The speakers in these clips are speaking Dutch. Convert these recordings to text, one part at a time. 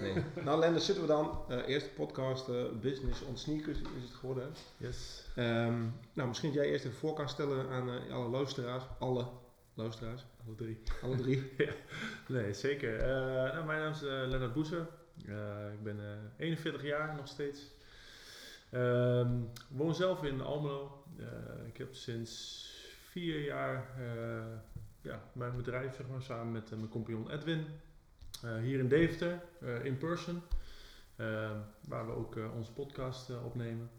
Nee. nou, Len, daar zitten we dan. Uh, eerste podcast, uh, Business on Sneakers is het geworden. Yes. Um, nou, misschien dat jij eerst even voor kan stellen aan uh, alle luisteraars. Alle luisteraars. Alle drie. Alle drie. ja. Nee, zeker. nou, mijn naam is Lennart Boeser. ik ben 41 jaar nog steeds. Um, woon zelf in Almelo. ik heb sinds vier jaar ja, mijn bedrijf, zeg maar, samen met mijn compagnon Edwin. Eh, hier in Deventer, eh, in person, eh, waar we ook onze podcast opnemen.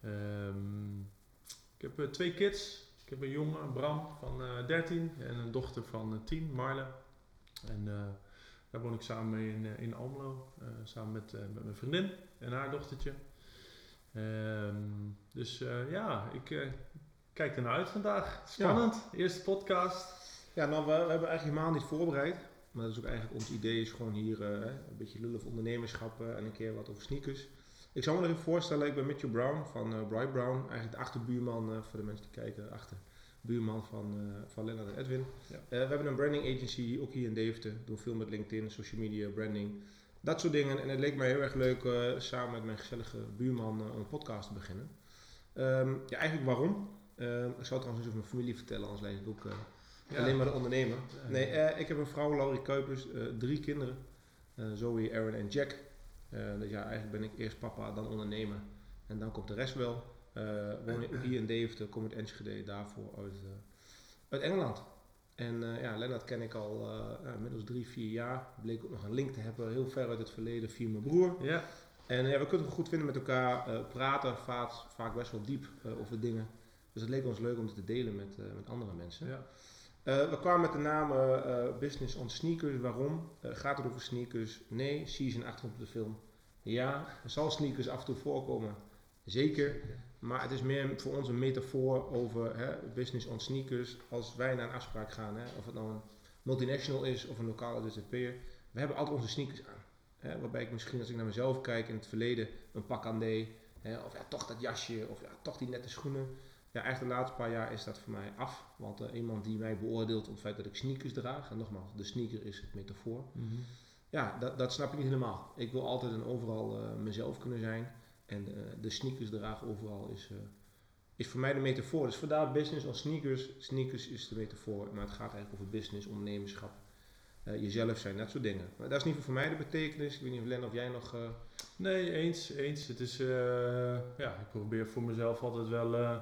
Ehm, ik heb twee kids. Ik heb een jongen, Bram, van 13 en een dochter van 10, Marle. En daar woon ik samen mee in, in Almelo, samen met, met mijn vriendin en haar dochtertje. Ehm, dus ja, ik kijk er naar uit vandaag. Spannend, eerste podcast. Ja, nou, we, we, hebben eigenlijk helemaal niet voorbereid. Maar dat is ook eigenlijk ons idee, is gewoon hier uh, een beetje lullen of ondernemerschap uh, en een keer wat over sneakers. Ik zou me nog even voorstellen, ik ben Matthew Brown van uh, Bright Brown, eigenlijk de achterbuurman voor de mensen die kijken, achterbuurman van, van Lennart en Edwin. Ja. we hebben een branding agency, ook hier in Deventer, doen veel met LinkedIn, social media, branding, dat soort dingen. En het leek mij heel erg leuk samen met mijn gezellige buurman een podcast te beginnen. Um, ja, eigenlijk waarom? Ehm, ik zou trouwens eens over mijn familie vertellen, anders lijkt ik ook Alleen maar de ondernemer. Nee, uh, ik heb een vrouw, Laurie Kuipers, uh, drie kinderen. Uh, Zoe, Aaron en Jack. dus ja, eigenlijk ben ik eerst papa, dan ondernemer. En dan komt de rest wel. woon ik hier in Deventer, kom uit Enschede, daarvoor uit, uit Engeland. En ja, Lennart ken ik al inmiddels drie, vier jaar. Bleek ook nog een link te hebben, heel ver uit het verleden, via mijn broer. Ja. En ja, we kunnen het goed vinden met elkaar, praten vaak, vaak best wel diep over dingen. Dus het leek ons leuk om het te delen met, met andere mensen. Ja. Uh, we kwamen met de naam uh, Business on Sneakers. Waarom? Uh, gaat het over sneakers? Nee. Season achtergrond op de film? Ja. Zal sneakers af en toe voorkomen? Zeker. Maar het is meer voor ons een metafoor over hè, business on sneakers. Als wij naar een afspraak gaan, hè, of het nou een multinational is of een lokale ZZP'er. We hebben altijd onze sneakers aan. Hè, waarbij ik misschien als ik naar mezelf kijk in het verleden een pak aan deed. Hè, of ja, toch dat jasje, of ja, toch die nette schoenen. Ja, echt de laatste paar jaar is dat voor mij af. Want uh, iemand die mij beoordeelt op het feit dat ik sneakers draag, en nogmaals, de sneaker is het metafoor. Mm -hmm. Ja, dat, dat snap ik niet helemaal. Ik wil altijd en overal uh, mezelf kunnen zijn. En uh, de sneakers dragen overal is, is voor mij de metafoor. Dus vandaar business als sneakers. Sneakers is de metafoor, maar het gaat eigenlijk over business, ondernemerschap. jezelf zijn, dat soort dingen. Maar dat is niet voor mij de betekenis. Ik weet niet of Len of jij nog... Nee, eens, eens. Het is, ja, ik probeer voor mezelf altijd wel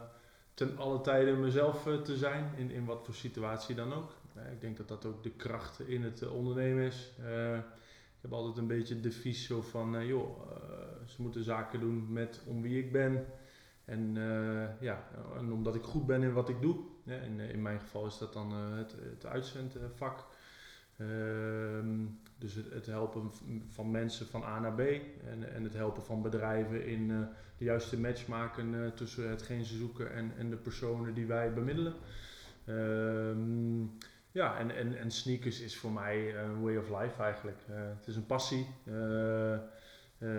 ten alle tijden mezelf eh, te zijn, in, in wat voor situatie dan ook. ik denk dat dat ook de kracht in het eh, ondernemen is. Eh, ik heb altijd een beetje het devies zo van, joh, ze moeten zaken doen met om wie ik ben. En, ja, en omdat ik goed ben in wat ik doe. in, in mijn geval is dat dan het, het uitzendvak. Ehm, dus het, helpen van mensen van A naar B en, en het helpen van bedrijven in uh, de juiste match maken uh, tussen hetgeen ze zoeken en, en de personen die wij bemiddelen. Um, ja, en, en, en sneakers is voor mij een way of life eigenlijk. Uh, het is een passie.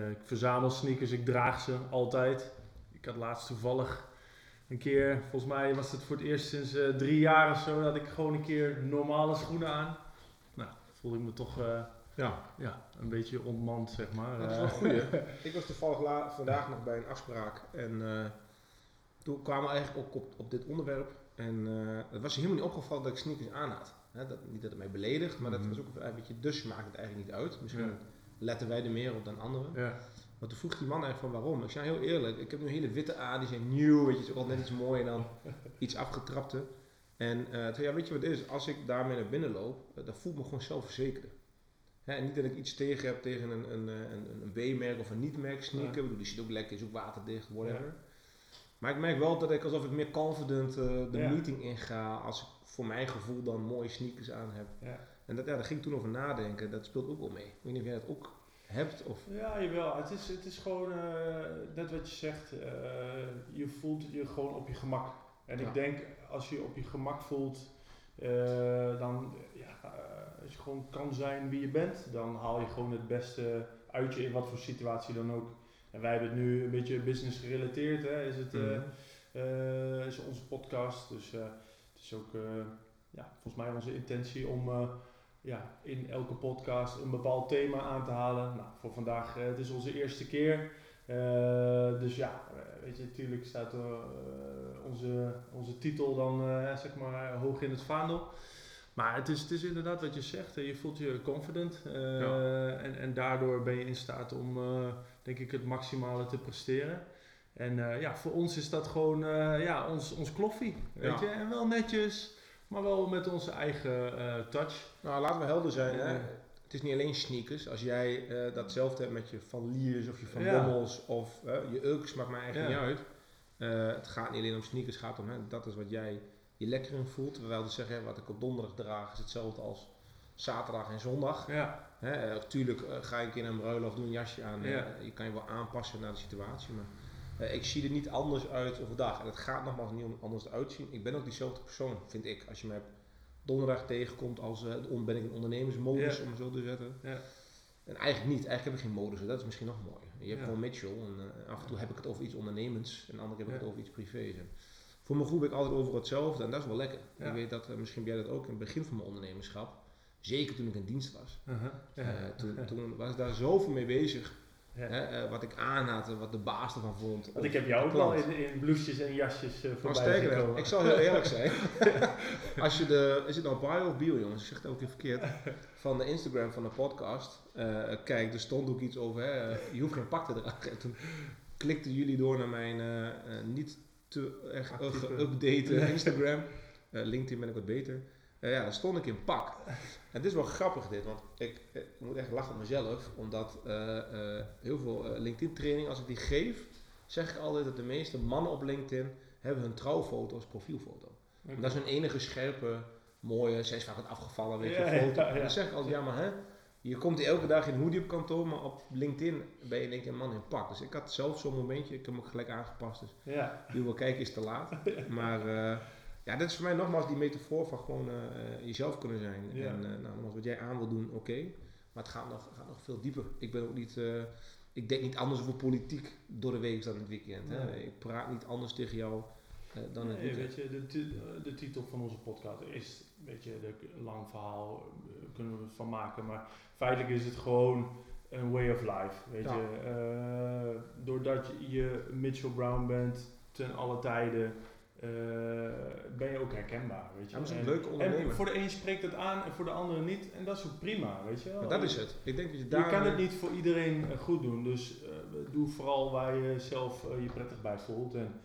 ik verzamel sneakers, ik draag ze altijd. Ik had laatst toevallig een keer, volgens mij was het voor het eerst sinds drie jaar of zo, dat ik gewoon een keer normale schoenen aan voelde ik me toch uh, ja. Ja, een beetje ontmand, zeg maar. Dat is wel goed. ik was toevallig vandaag nog bij een afspraak en uh, toen kwamen we eigenlijk ook op, op dit onderwerp. En uh, het was helemaal niet opgevallen dat ik sneakers aan had. He, dat, niet dat het mij beledigt, maar dat mhm. was ook een beetje, dus maakt het eigenlijk niet uit. Misschien letten wij er meer op dan anderen. Ja. Maar toen vroeg die man eigenlijk van waarom. Ik zei heel eerlijk, ik heb nu hele witte aan, die zijn nieuw, weet je, is ook net iets mooier dan iets afgetrapte. En uh, toen, ja, weet je wat het is? Als ik daarmee naar binnen loop, uh, dan voel ik me gewoon zelfverzekerd. Hè, en niet dat ik iets tegen heb tegen een, een, een, een B-merk of een niet-merk sneaker. Ja. bedoel, die zit ook lekker, is ook waterdicht, whatever. Ja. Maar ik merk wel dat ik alsof ik meer confident uh, de ja. meeting inga als ik voor mijn gevoel dan mooie sneakers aan heb. Ja. En dat, ja, daar ging ik toen over nadenken. Dat speelt ook wel mee. Ik weet niet of jij dat ook hebt? Of? Ja, jawel. Het is, het is gewoon net wat je zegt. je voelt je gewoon op je gemak. En ik denk, als je op je gemak voelt, uh, dan, ja, uh, als je gewoon kan zijn wie je bent, dan haal je gewoon het beste uit je in wat voor situatie dan ook. En wij hebben het nu een beetje business gerelateerd, hè, is, het, mm -hmm. is onze podcast. Dus het is ook ja, volgens mij onze intentie om ja, in elke podcast een bepaald thema aan te halen. Nou, voor vandaag, het is onze eerste keer. Dus ja, weet je, natuurlijk staat uh, onze, onze titel dan zeg maar hoog in het vaandel. Maar het is, het is inderdaad wat je zegt, je voelt je confident ja. en, en daardoor ben je in staat om denk ik het maximale te presteren. En ja, voor ons is dat gewoon ja, ons, ons kloffie, weet ja. je. En wel netjes, maar wel met onze eigen touch. Nou, laten we helder zijn. Hè? Het is niet alleen sneakers. Als jij datzelfde hebt met je Van Liers of je Van ja. Bommels of je Ux, maakt mij eigenlijk ja. niet uit. Uh, het gaat niet alleen om sneakers, het gaat om hè, dat is wat jij je lekker in voelt. We wilden zeggen, wat ik op donderdag draag is hetzelfde als zaterdag en zondag. Ja. Hè, tuurlijk ga ik in een bruiloft, doe een jasje aan. je kan je wel aanpassen naar de situatie. Maar ik zie er niet anders uit overdag. En het gaat nogmaals niet om anders uitzien. Ik ben ook diezelfde persoon, vind ik. Als je me donderdag tegenkomt als ben ik een ondernemersmodus, om zo te zetten. Ja. En eigenlijk niet, eigenlijk heb ik geen modus, dat is misschien nog mooier. Je hebt gewoon Mitchell en uh, af en toe heb ik het over iets ondernemends en andere keer heb ik het over iets privés. En voor mijn groep ben ik altijd over hetzelfde en dat is wel lekker. Ik weet dat, uh, misschien ben jij dat ook in het begin van mijn ondernemerschap, zeker toen ik in dienst was. -huh. toen, toen was ik daar zoveel mee bezig ja. Hè, uh, wat ik aan had wat de baas ervan vond. Want ik heb jou ook wel in, in blouses en jasjes uh, voorbij. Ik zal heel eerlijk zijn. Als je de, is het nou bio of bio jongens? Ik zeg het ook keer verkeerd. Van de Instagram van de podcast. Uh, kijk, er stond ook iets over, hè, je hoeft geen pak te dragen. En toen klikten jullie door naar mijn niet te echt geüpdate Instagram. LinkedIn ben ik wat beter. Ja, dan stond ik in pak. En het is wel grappig dit, want ik, ik moet echt lachen op mezelf, omdat heel veel LinkedIn training, als ik die geef, zeg ik altijd dat de meeste mannen op LinkedIn hebben hun trouwfoto als profielfoto. Okay. En dat is hun enige scherpe, mooie, zij is vaak wat afgevallen, weet je, foto. Ja, ja. En dan zeg ik altijd, ja maar hè, je komt elke dag in hoodie op kantoor, maar op LinkedIn ben je denk ik een man in pak. Dus ik had zelf zo'n momentje, ik heb ook gelijk aangepast, dus ja. nu wel kijken is te laat. Maar ja, dat is voor mij nogmaals die metafoor van gewoon uh, jezelf kunnen zijn. Ja. En uh, nou, wat jij aan wil doen, oké. Okay. Maar het gaat nog, gaat nog veel dieper. Ik ben ook niet, ik denk niet anders over politiek door de week dan het weekend. Nee. Hè. Ik praat niet anders tegen jou dan nee, het weekend. Weet je, de, de titel van onze podcast is, weet je, een lang verhaal kunnen we van maken. Maar feitelijk is het gewoon een way of life, weet ja. je. doordat je Mitchell Brown bent ten alle tijden uh, ben je ook herkenbaar, weet je. Ja, dat is een leuke ondernemer. En voor de een spreekt het aan en voor de andere niet. En dat is ook prima, weet je wel. dat is het. Ik denk dat je daar... Je kan het niet voor iedereen goed doen. Dus uh, doe vooral waar je zelf je prettig bij voelt. En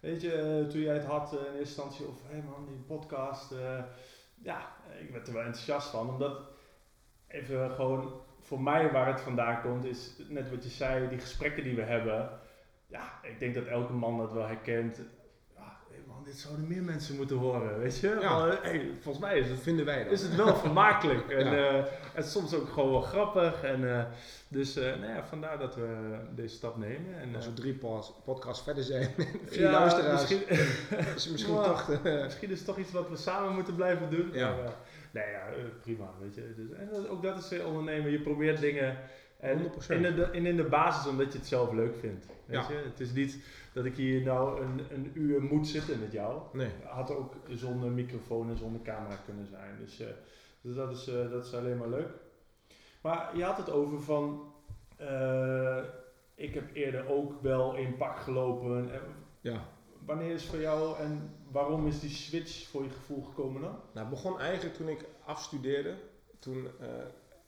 weet je, toen jij het had in eerste instantie over, hé hey man, die podcast. Ja, ik werd er wel enthousiast van. Omdat, even gewoon, voor mij waar het vandaan komt, is net wat je zei, die gesprekken die we hebben. Ja, ik denk dat elke man dat wel herkent dit zouden meer mensen moeten horen, weet je? Ja. Maar, hey, volgens mij is het, vinden wij is het wel vermakelijk en, ja. uh, en soms ook gewoon wel grappig. En, uh, dus uh, nou ja, vandaar dat we deze stap nemen. En, Als we drie podcasts verder zijn, vier ja, luisteraars, misschien, is misschien, toch, misschien is het toch iets wat we samen moeten blijven doen. Ja. Maar, nee ja, prima, weet je. Dus, en ook dat is ondernemen, je probeert dingen... En 100%. In de, in, in de basis omdat je het zelf leuk vindt. Weet ja. je? Het is niet dat ik hier nou een, een uur moet zitten met jou. Nee. Had ook zonder microfoon en zonder camera kunnen zijn. Dus, uh, dus dat, is, uh, dat is alleen maar leuk. Maar je had het over van, uh, ik heb eerder ook wel in pak gelopen. Ja. Wanneer is voor jou en waarom is die switch voor je gevoel gekomen dan? Nou, het begon eigenlijk toen ik afstudeerde. Toen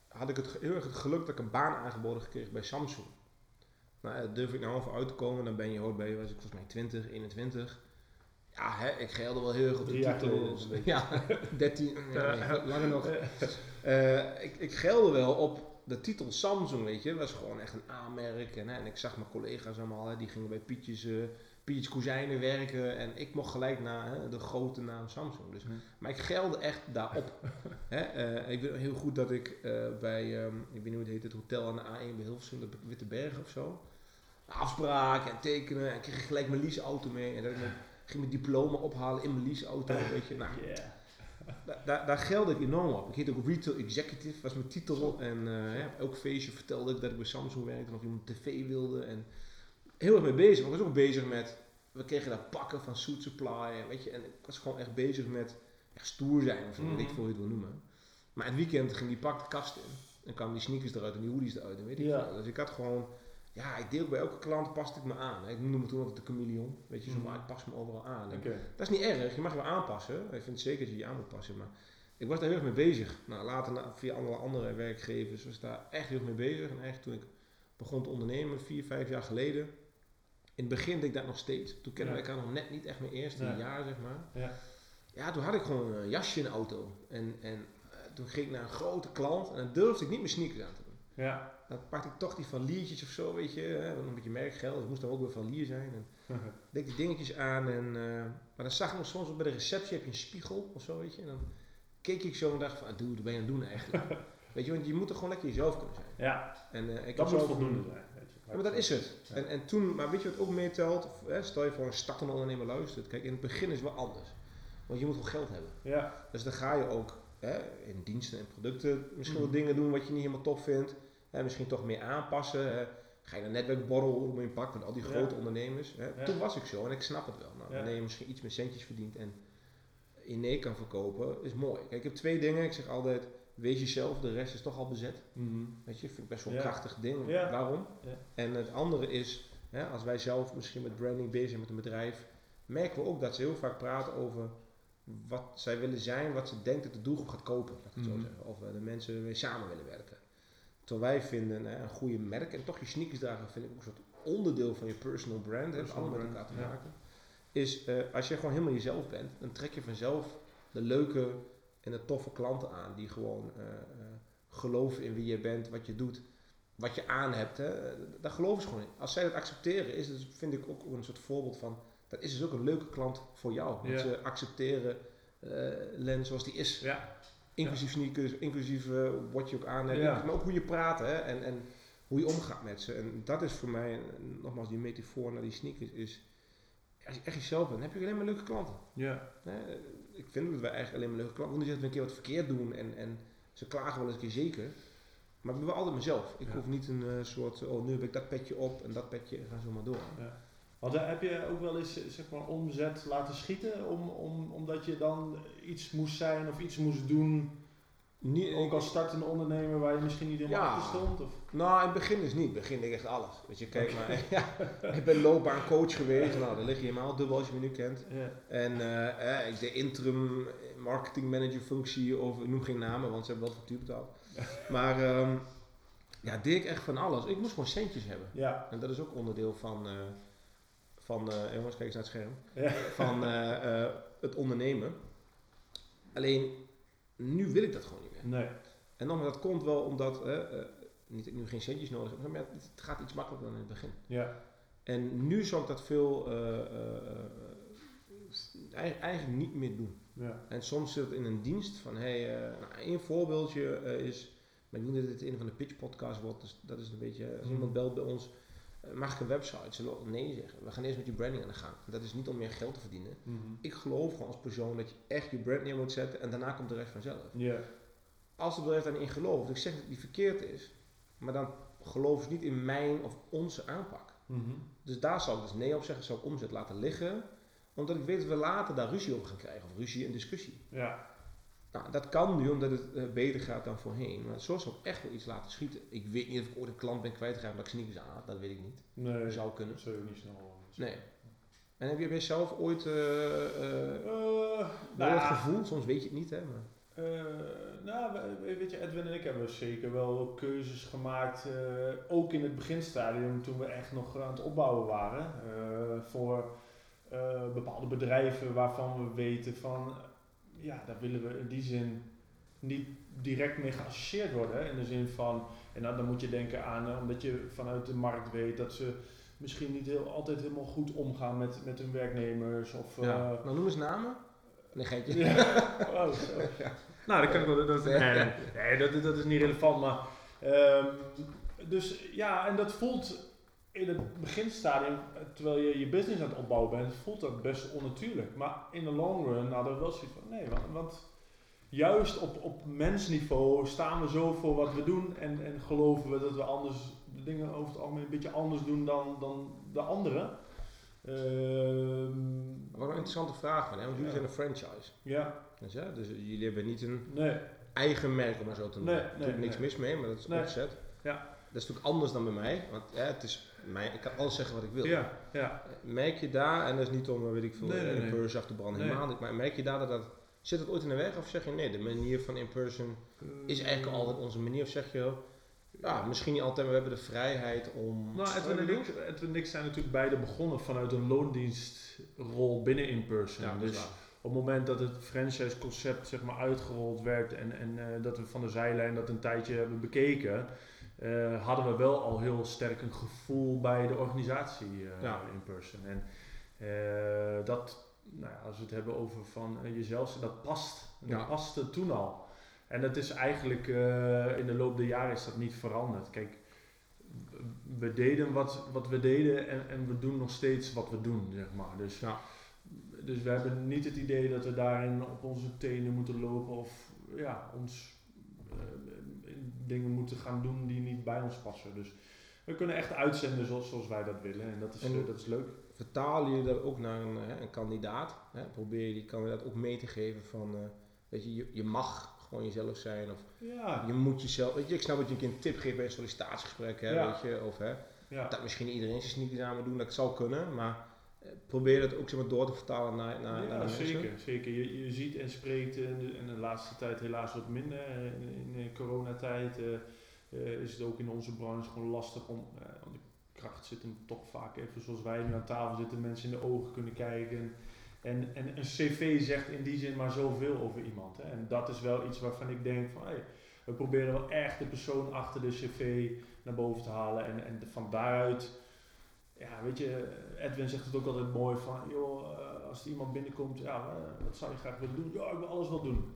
had ik het heel erg het geluk dat ik een baan aangeboden gekregen bij Samsung. Nou, durf ik nou over uit te komen, dan ben je, hoor, je, was ik volgens mij 20, 21. Ja, hè, ik geelde wel heel erg op de titel. Ja, 13, ja, langer nog. Uh, ik, ik geelde wel op de titel Samsung, weet je. Was gewoon echt een aanmerk. En, hè, en ik zag mijn collega's allemaal, hè, die gingen bij Pietjes, uh, Pietjes Kozijnen werken. En ik mocht gelijk naar hè, de grote naam Samsung. Dus, Maar ik gelde echt daarop. hè, uh, ik weet heel goed dat ik bij, um, ik weet niet hoe het heet, het hotel aan de A1 bij Hilversum, de Witte Berg of zo afspraken en tekenen. En kreeg ik gelijk mijn leaseauto mee. En dan ging mijn diploma ophalen in mijn leaseauto. Weet je. Nou, daar, daar gelde ik enorm op. Ik heet ook Retail Executive, was mijn titel. En uh, ja, elk feestje vertelde ik dat ik bij Samsung werkte en of iemand tv wilde. En heel erg mee bezig. Maar ik was ook bezig met, we kregen daar pakken van Suit Supply. En, weet je, en ik was gewoon echt bezig met echt stoer zijn of zo, weet ik mhm. veel hoe je het wil noemen. Maar het weekend ging die pak de kast in. En kwamen die sneakers eruit en die hoodies eruit en weet ik Ja. veel. Dus ik had gewoon, ja, ik deel bij elke klant paste ik me aan. Ik noemde me toen altijd de chameleon. Weet je, zo, Mhm. maar ik pas me overal aan. Dat is niet erg, je mag je wel aanpassen. Ik vind zeker dat je je aan moet passen. Maar ik was daar heel erg mee bezig. Nou, later na- via andere, andere werkgevers was ik daar echt heel erg mee bezig. En echt toen ik begon te ondernemen, vier, vijf jaar geleden. In het begin deed ik dat nog steeds. Toen kenden we elkaar nog net niet echt mijn eerste jaar, zeg maar. Ja. Ja, toen had ik gewoon een jasje in de auto. En, en eh, toen ging ik naar een grote klant en dan durfde ik niet mijn sneakers aan te doen. Ja. Dan pakte ik toch die van liertjes of zo, weet je. Hè, een beetje merkgeld, het moest dan ook weer van lier zijn. En deed die dingetjes aan en... eh, maar dan zag ik nog soms bij de receptie heb je een spiegel of zo, weet je. En dan keek ik zo en dacht van, ah, dude, wat ben je aan het doen eigenlijk? weet je, want je moet er gewoon lekker jezelf kunnen zijn. ja, En, eh, ik dat moet voldoende zijn. Ja, maar dat is het. Ja. En, en toen, maar weet je wat ook meetelt? Stel je voor een startende ondernemer luistert. Kijk, in het begin is het wel anders. Want je moet wel geld hebben. Ja. Dus dan ga je ook hè, in diensten en producten misschien Mhm. wat dingen doen wat je niet helemaal tof vindt. Hè, misschien toch meer aanpassen. Hè. Ga je naar netwerkborrel om in pak met al die grote ondernemers. Hè. Toen was ik zo en ik snap het wel. Nou. Wanneer je misschien iets meer centjes verdient en in nee kan verkopen, is mooi. Kijk, ik heb twee dingen. Ik zeg altijd, wees jezelf, de rest is toch al bezet. Mhm. Weet je, vind ik best wel Ja. een krachtig ding. Ja. Waarom? Ja. En het andere is, hè, als wij zelf misschien met branding bezig zijn met een bedrijf, merken we ook dat ze heel vaak praten over wat zij willen zijn, wat ze denkt dat de doelgroep gaat kopen, laat ik het Mhm. zo zeggen. Of eh, de mensen mee samen willen werken. Terwijl wij vinden hè, een goede merk en toch je sneakers dragen vind ik ook een soort onderdeel van je personal brand, het heeft allemaal met elkaar te maken. Is eh, als je gewoon helemaal jezelf bent, dan trek je vanzelf de leuke en de toffe klanten aan die gewoon eh, eh, geloven in wie je bent, wat je doet, wat je aan hebt. Hè. Daar geloven ze gewoon in. Als zij dat accepteren, is het, vind ik ook een soort voorbeeld van, dat is dus ook een leuke klant voor jou. Want Ja. ze accepteren eh Len zoals die is. Ja. Inclusief sneakers, inclusief wat je ook aan hebt. Ja. Maar ook hoe je praat hè, en, en hoe je omgaat met ze. En dat is voor mij, nogmaals die metafoor naar die sneakers, is als je echt jezelf bent, dan heb je alleen maar leuke klanten. Ja. Ik vind dat wij eigenlijk alleen maar leuke klanten. Niet dat we een keer wat verkeerd doen en, en ze klagen wel eens een keer zeker. Maar ik ben wel altijd mezelf. Ik Ja. hoef niet een eh, soort, oh nu heb ik dat petje op en dat petje en ga zo maar door. Ja. Want eh, heb je ook wel eens zeg maar, omzet laten schieten om, om, omdat je dan iets moest zijn of iets moest doen? Niet, Ook als startende ondernemer waar je misschien niet helemaal Ja. achter stond? Of? Nou, in het begin is niet. In het begin ik echt alles. Weet je, kijk maar. ja, ik ben loopbaancoach geweest. Nou, dan lig je helemaal dubbel als je me nu kent. Ja. En eh, ik deed interim marketing manager functie, of ik noem geen namen, want ze hebben wel factuur betaald. Maar ehm, ja, deed ik echt van alles. Ik moest gewoon centjes hebben. Ja. En dat is ook onderdeel van, eh, van jongens, kijk eens naar het scherm, Ja. van het ondernemen. Alleen, nu wil ik dat gewoon niet. Nee. En nogmaals, dat komt wel omdat, eh, niet ik nu geen centjes nodig heb, maar het gaat iets makkelijker dan in het begin. Ja. En nu zou ik dat veel eh, eh, eigen- eigenlijk niet meer doen. Ja. En soms zit het in een dienst van, hey, eh nou, één voorbeeldje is, maar ik het een van de pitch podcasts wordt, dus dat is een beetje, als Mhm. iemand belt bij ons, mag ik een website? Zullen we nee zeggen? We gaan eerst met je branding aan de gang. Dat is niet om meer geld te verdienen. Mhm. Ik geloof gewoon als persoon dat je echt je brand neer moet zetten en daarna komt de rest vanzelf. Ja. Als het bedrijf daarin gelooft, ik zeg dat het niet verkeerd is, maar dan geloven ze niet in mijn of onze aanpak. Mhm. Dus daar zou ik dus nee op zeggen, zou ik omzet laten liggen, omdat ik weet dat we later daar ruzie over gaan krijgen, of ruzie en discussie. Ja. Nou, dat kan nu omdat het eh, beter gaat dan voorheen, maar zo zou ik echt wel iets laten schieten. Ik weet niet of ik ooit een klant ben kwijtgeraakt omdat ik sneakers aan had, dat weet ik niet. Nee. Dat zou kunnen. Dat zou je niet snel Nee. En heb je bij jezelf ooit eh, eh, Eh, wel nou het gevoel, soms weet je het niet hè, maar... Eh, nou, we- weet je, Edwin en ik hebben zeker wel keuzes gemaakt, eh, ook in het beginstadium toen we echt nog aan het opbouwen waren, eh, voor bepaalde bedrijven waarvan we weten van, ja, daar willen we in die zin niet direct mee geassocieerd worden. Hè, in de zin van, en dan, dan moet je denken aan, omdat je vanuit de markt weet dat ze misschien niet heel, altijd helemaal goed omgaan met, met hun werknemers of... Ja. Nou, noem eens namen. Nee, geintje. ja. Oh, zo. Nou, dat kan ik wel. Dat, nee, dat, dat is niet relevant. Maar, ehm, dus ja, en dat voelt in het beginstadium, terwijl je je business aan het opbouwen bent, voelt dat best onnatuurlijk. Maar in de long run hadden we wel zoiets van, nee, want, want juist op, op mensniveau staan we zo voor wat we doen en, en geloven we dat we anders de dingen over het algemeen een beetje anders doen dan, dan de anderen. Ehm, Wat een interessante vraag van, hè? want jullie Ja. zijn een franchise. ja, Dus, ja, dus jullie hebben niet een nee. eigen merk, om maar zo te noemen. Nee, Er nee, niks nee. mis mee, maar dat is Nee. opzet. Ja. Dat is natuurlijk anders dan bij mij, want ja, het is mij, ik kan alles zeggen wat ik wil. Ja, ja. Merk je daar, en dat is niet om, eh, weet ik veel, Nee, nee, in person af te branden, helemaal niet, maar merk je daar dat dat, zit het ooit in de weg of zeg je nee, de manier van in person is eigenlijk altijd onze manier of zeg je, ja, misschien niet altijd, maar we hebben de vrijheid om... Nou, Edwin en, ik, Edwin en ik zijn natuurlijk beide begonnen vanuit een loondienstrol binnen in-person. Ja, dat dus waar. Op het moment dat het franchise-concept zeg maar, uitgerold werd en, en eh, dat we van de zijlijn dat een tijdje hebben bekeken, eh, hadden we wel al heel sterk een gevoel bij de organisatie eh, Ja. in person. En dat, nou ja, als we het hebben over van jezelf, dat past. Dat Ja. paste toen al. En dat is eigenlijk in de loop der jaren is dat niet veranderd. Kijk, we deden wat, wat we deden en, en we doen nog steeds wat we doen, zeg maar. Dus, Ja. Dus we hebben niet het idee dat we daarin op onze tenen moeten lopen of ja, ons eh, dingen moeten gaan doen die niet bij ons passen. Dus we kunnen echt uitzenden zoals, zoals wij dat willen en dat is, En- eh, dat is leuk. Vertalen jullie dat ook naar een, hè, een kandidaat? Hè? Probeer je die kandidaat ook mee te geven van, eh, weet je, je, je mag gewoon jezelf zijn of Ja, je moet jezelf, weet je, ik snap dat je een keer een tip geeft bij een sollicitatiegesprek, hè, Ja. weet je, of hè, ja. dat misschien niet iedereen zijn sneakers aan moet doen, dat zal kunnen, maar eh, probeer dat ook zeg maar, door te vertalen naar, naar, naar ja, mensen. zeker. zeker. Je, je ziet en spreekt in de, in de laatste tijd helaas wat minder. eh, In, in de coronatijd eh, eh, is het ook in onze branche gewoon lastig om. eh, want de kracht zit hem toch vaak even zoals wij nu aan tafel zitten, mensen in de ogen kunnen kijken. En, en een cv zegt in die zin maar zoveel over iemand. Hè. En dat is wel iets waarvan ik denk van hey, we proberen wel echt de persoon achter de cv naar boven te halen. En, en van daaruit, ja, weet je, Edwin zegt het ook altijd mooi van, joh, eh, als er iemand binnenkomt, ja, eh, wat zou je graag willen doen? Ja, ik wil alles wel doen.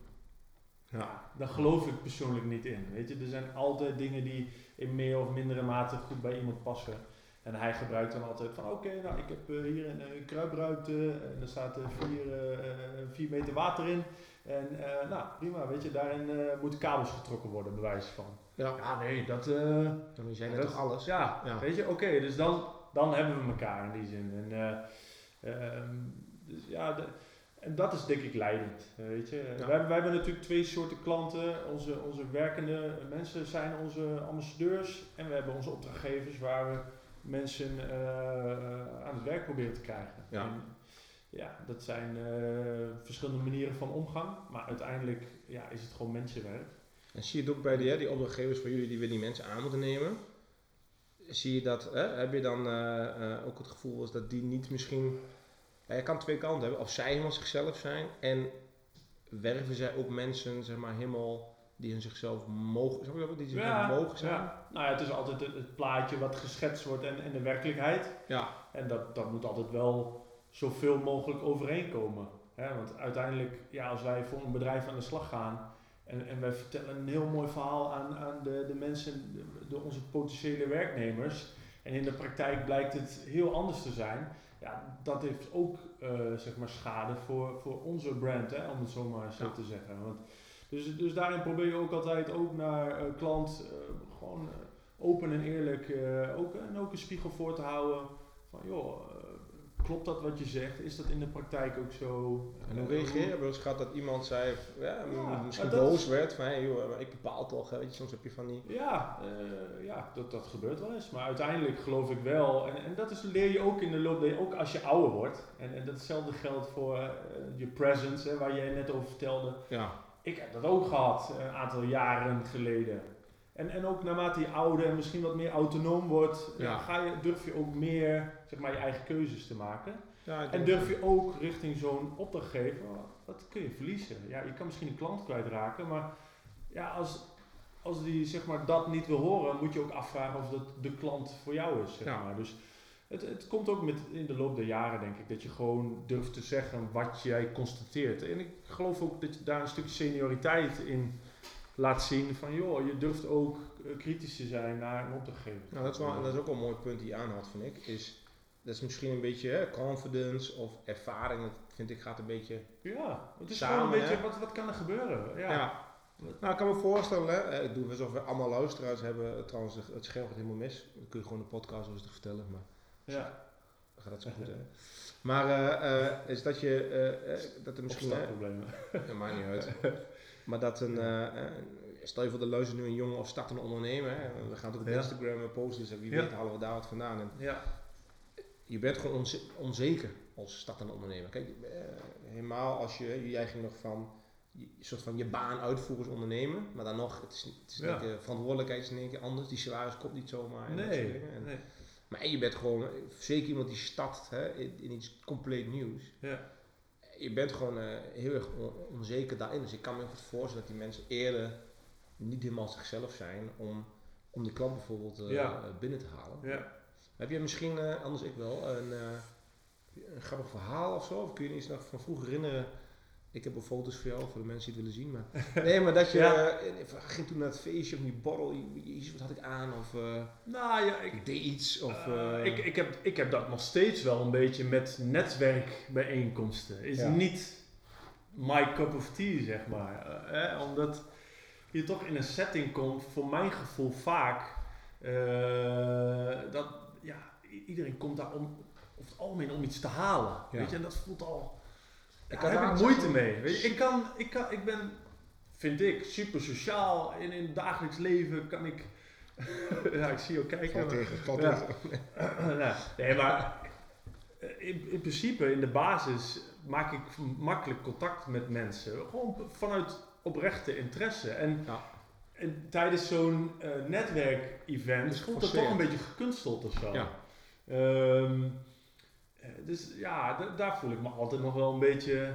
Ja. Daar geloof ik persoonlijk niet in. Weet je, er zijn altijd dingen die in meer of mindere mate goed bij iemand passen. En hij gebruikt dan altijd van oké, nou ik heb eh, hier een, eh, kruipruimte en er staat vier, vier meter water in. En eh, nou prima, weet je, daarin eh, moeten kabels getrokken worden, bewijs van. Ja, Ja, nee, dat... eh, dan zijn ja, net dat- toch alles. ja, Ja. weet je, oké, dus dan, dan hebben we elkaar in die zin. En, eh, ehm, dus ja, de- en dat is denk ik leidend, eh, weet je. Ja. Wij, wij hebben natuurlijk twee soorten klanten. Onze, onze werkende mensen zijn onze ambassadeurs en we hebben onze opdrachtgevers waar we mensen eh, aan het werk proberen te krijgen. Ja. En, ja, dat zijn eh, verschillende manieren van omgang, maar uiteindelijk ja, is het gewoon mensenwerk. En zie je het ook bij die, hè, die opdrachtgevers van jullie die weer die mensen aan moeten nemen? Zie je dat, hè, heb je dan eh, eh, ook het gevoel dat die niet misschien... Ja, je kan twee kanten hebben. Of zij helemaal zichzelf zijn en werven zij ook mensen, zeg maar, helemaal die hun zichzelf mogen? Die zich mogen zijn? ja. Nou ja, het is altijd het, het plaatje wat geschetst wordt en, en de werkelijkheid. Ja. En dat, dat moet altijd wel zoveel mogelijk overeenkomen. Hè? Want uiteindelijk, ja, als wij voor een bedrijf aan de slag gaan en, en wij vertellen een heel mooi verhaal aan, aan de, de mensen, de, de- onze potentiële werknemers. En in de praktijk blijkt het heel anders te zijn. Ja, dat heeft ook eh, zeg maar schade voor, voor onze brand, hè, om het zo maar zo Ja. te zeggen. Want, dus, dus daarin probeer je ook altijd ook naar eh, klant eh, gewoon open en eerlijk ook, en ook een spiegel voor te houden. Van joh, klopt dat wat je zegt? Is dat in de praktijk ook zo? En hoe reageer je? Je gehad dat iemand zei, ja, Ja, misschien boos werd van, hey, joh, ik bepaal toch, weet je, soms heb je van die... Ja, eh, ja dat, dat gebeurt wel eens. Maar uiteindelijk geloof ik wel, en, en dat is, leer je ook in de loop, ook als je ouder wordt. En, en datzelfde geldt voor eh, je presence, hè, waar jij net over vertelde. Ja, Ik heb dat ook gehad, een aantal jaren geleden. En, en ook naarmate je ouder en misschien wat meer autonoom wordt, Ja. ja, ga je, durf je ook meer zeg maar, je eigen keuzes te maken. ja En durf je ook richting zo'n opdrachtgever, wat kun je verliezen? Ja, je kan misschien een klant kwijtraken, maar ja, als, als die zeg maar, dat niet wil horen, moet je ook afvragen of dat de klant voor jou is. Zeg Ja. maar. Dus het, het komt ook met, in de loop der jaren, denk ik, dat je gewoon durft te zeggen wat jij constateert. En ik geloof ook dat je daar een stukje senioriteit in laat zien van, joh, je durft ook eh, kritisch te zijn naar een opdrachtgever. Nou, dat is, wel, dat is ook wel een mooi punt die je aanhaalt, vind ik. Is, dat is misschien een beetje hè, confidence of ervaring. Dat vind ik gaat een beetje... Ja, het is Samen, gewoon een beetje, hè? wat, wat kan er gebeuren? Ja. Ja. Nou, ik kan me voorstellen, hè, eh, ik doe alsof we allemaal luisteraars hebben. Trouwens, het- scherm gaat helemaal mis. Dan kun je gewoon een podcast rustig vertellen, maar ja. gaat het zo goed, hè. Maar eh, eh, is dat je, eh, eh, dat er misschien... hè, Opstartproblemen. Ja, maakt niet uit. Maar dat een, eh, eh, stel je voor de luistert nu een jongen of startende ondernemer. Hè, we gaan het ook op Ja. Instagram eh, posten, dus wie Ja. weet halen we daar wat vandaan. En Ja. je bent gewoon onze- onzeker als startende ondernemer. Kijk, helemaal als je, jij ging nog van je, soort van je baan uitvoeren als ondernemer, maar dan nog, het is, het is Ja. verantwoordelijkheid is in één keer anders, die salaris komt niet zomaar. en Nee. dingen. En- nee. Maar je bent gewoon, zeker iemand die start hè, in, in iets compleet nieuws. Ja. Je bent gewoon eh, heel erg on- onzeker daarin. Dus ik kan me heel goed voorstellen dat die mensen eerder niet helemaal zichzelf zijn om, om die klant bijvoorbeeld eh, Ja. eh, binnen te halen. Ja. Heb je misschien, anders ik wel, een, een grappig verhaal of zo? Of kun je je iets nog van vroeger herinneren? Ik heb wel foto's voor jou, voor de mensen die het willen zien. Maar nee, maar dat je Ja. eh, ging toen naar het feestje of die borrel. Jezus, wat had ik aan? Of eh, Nou ja, ik, deed iets. Of, eh, ik, ik, heb, ik heb dat nog steeds wel een beetje met netwerkbijeenkomsten. Is Ja. niet my cup of tea, zeg maar. Eh, hè, omdat je toch in een setting komt, voor mijn gevoel vaak, dat ja, iedereen komt daar om, over het algemeen om iets te halen. Weet je, en dat voelt al. Ik Daar heb ik moeite mee. Weet je, ik, kan, ik, kan, ik ben, vind ik, super sociaal. In, in het dagelijks leven kan ik. ja, ik zie je ook kijken. Tegen, valt Ja. tegen. nou, nee, maar in, in principe, in de basis, maak ik makkelijk contact met mensen. Gewoon vanuit oprechte interesse. En, Ja. en tijdens zo'n eh, netwerkevent voelt het toch een beetje gekunsteld of zo. Ja. Ehm, eh, dus ja, da- daar voel ik me altijd nog wel een beetje.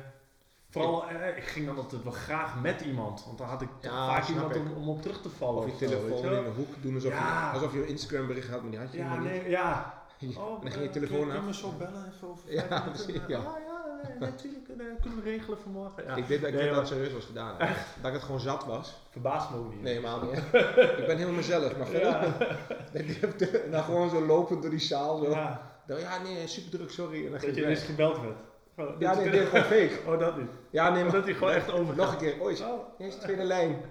Vooral, eh, ik ging dan altijd wel graag met iemand, want dan had ik Ja, vaak iemand om, om op terug te vallen. Of je of weet telefoon in de hoek doen alsof, Ja. je, alsof je een Instagram bericht had, maar die had je Ja, niet. nee, ja. Oh, Oh, dan ging je eh, telefoon kun, af. Kun je me zo bellen even over Ja, precies, ja. Ah, ja, nee, natuurlijk. eh, kunnen we regelen vanmorgen. Ja. Ik denk dat ik Nee, dat maar- serieus was gedaan. Dat ik het gewoon zat was. Verbaast me ook niet. Nee, helemaal niet. ik ben helemaal mezelf. Maar verder, Ja. dan gewoon zo lopend door die zaal. Zo. Ja, Dan, ja, nee, super druk, sorry. En dan dat je weg. gebeld werd. Oh, Ja, nee, dit is gewoon fake. Oh, dat niet. Ja, nee, maar Dat hij gewoon echt over. nog een keer. Oh, is, Oh. is de tweede lijn.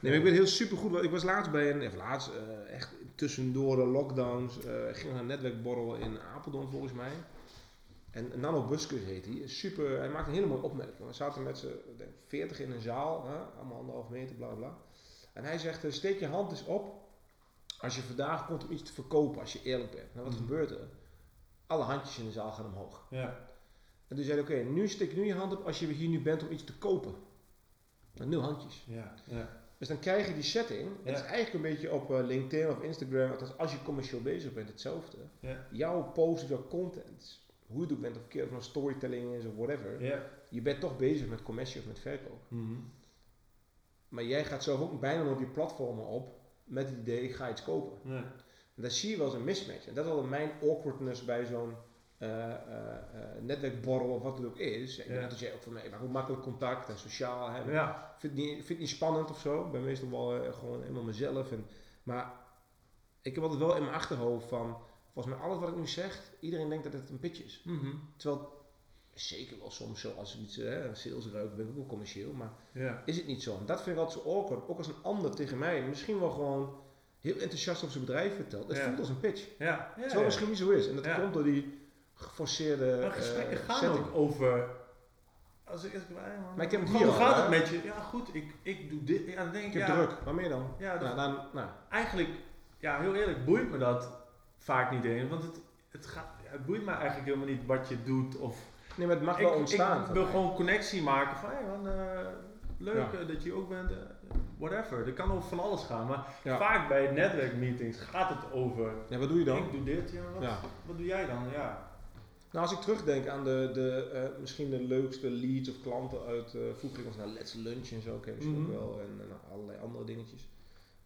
Nee, maar ik ben heel super goed. Ik was laatst bij een, even laatst, eh, echt tussendoor de lockdowns. ik ging naar een netwerkborrel in Apeldoorn volgens mij. En Nano Buskus heet hij. Super, hij maakt een hele mooie opmerking. We zaten met z'n ik denk, 40 in een zaal, hè, allemaal anderhalf meter, bla bla, bla. En hij zegt, eh, steek je hand eens op als je vandaag komt om iets te verkopen, als je eerlijk bent. Nou, wat Mhm. gebeurt er? Alle handjes in de zaal gaan omhoog. Ja. En toen zei oké, nu steek nu je hand op als je hier nu bent om iets te kopen. Nou, nul handjes. Ja. Ja. Dus dan krijg je die setting. Ja. Het is eigenlijk een beetje op eh, LinkedIn of Instagram, althans als je commercieel bezig bent, hetzelfde. Ja. Jouw post, jouw content, hoe je het ook bent, of een keer of nou storytelling is of whatever. Ja. Je bent toch bezig met commercie of met verkoop. Mhm. Maar jij gaat zelf ook bijna op die platformen op met het idee, ik ga iets kopen. Ja. En daar zie je wel eens een mismatch. En dat is wel mijn awkwardness bij zo'n eh, netwerkborrel of wat het ook is. Ik Ja. als jij ook van mij, maar hoe makkelijk contact en sociaal hebben. Ja. Ik vind het niet, vind het niet spannend of zo. Ik ben meestal wel gewoon helemaal mezelf. En, maar ik heb altijd wel in mijn achterhoofd van, volgens mij alles wat ik nu zeg, iedereen denkt dat het een pitch is. Mhm. Terwijl, zeker wel soms zo als ik iets, eh, sales ruik, ben ik ook wel commercieel, maar Ja. is het niet zo. En dat vind ik altijd zo awkward. Ook als een ander tegen mij misschien wel gewoon heel enthousiast over zijn bedrijf vertelt. Het Ja. voelt als een pitch. Ja. Ja. Terwijl misschien niet zo is. En dat komt door die geforceerde Maar gesprekken eh, gaan setting. ook over. Als ik, als ik, Maar ik heb het hoe hier al, gaat hè? het met je? Ja, goed, ik, ik doe dit. Ja, dan denk ik, Ik heb druk. Waarmee dan? Ja, dat- nou, dan nou. eigenlijk, ja, heel eerlijk, boeit me dat vaak niet eens. Want het, het, gaat, het boeit me eigenlijk helemaal niet wat je doet. Of, Nee, maar het mag ik, wel ontstaan. ik wil mij. gewoon connectie maken van, hey man, eh, leuk Ja. eh, dat je ook bent. eh, whatever, er kan over van alles gaan. Maar Ja. vaak bij netwerkmeetings gaat het over, Ja, wat doe je dan? ik doe dit, ja, wat, Ja. wat doe jij dan? Ja. Nou, als ik terugdenk aan de, de eh, misschien de leukste leads of klanten uit, eh vroeger ging ons naar Let's Lunch en zo, ken je misschien Mhm. ook wel, en, en allerlei andere dingetjes.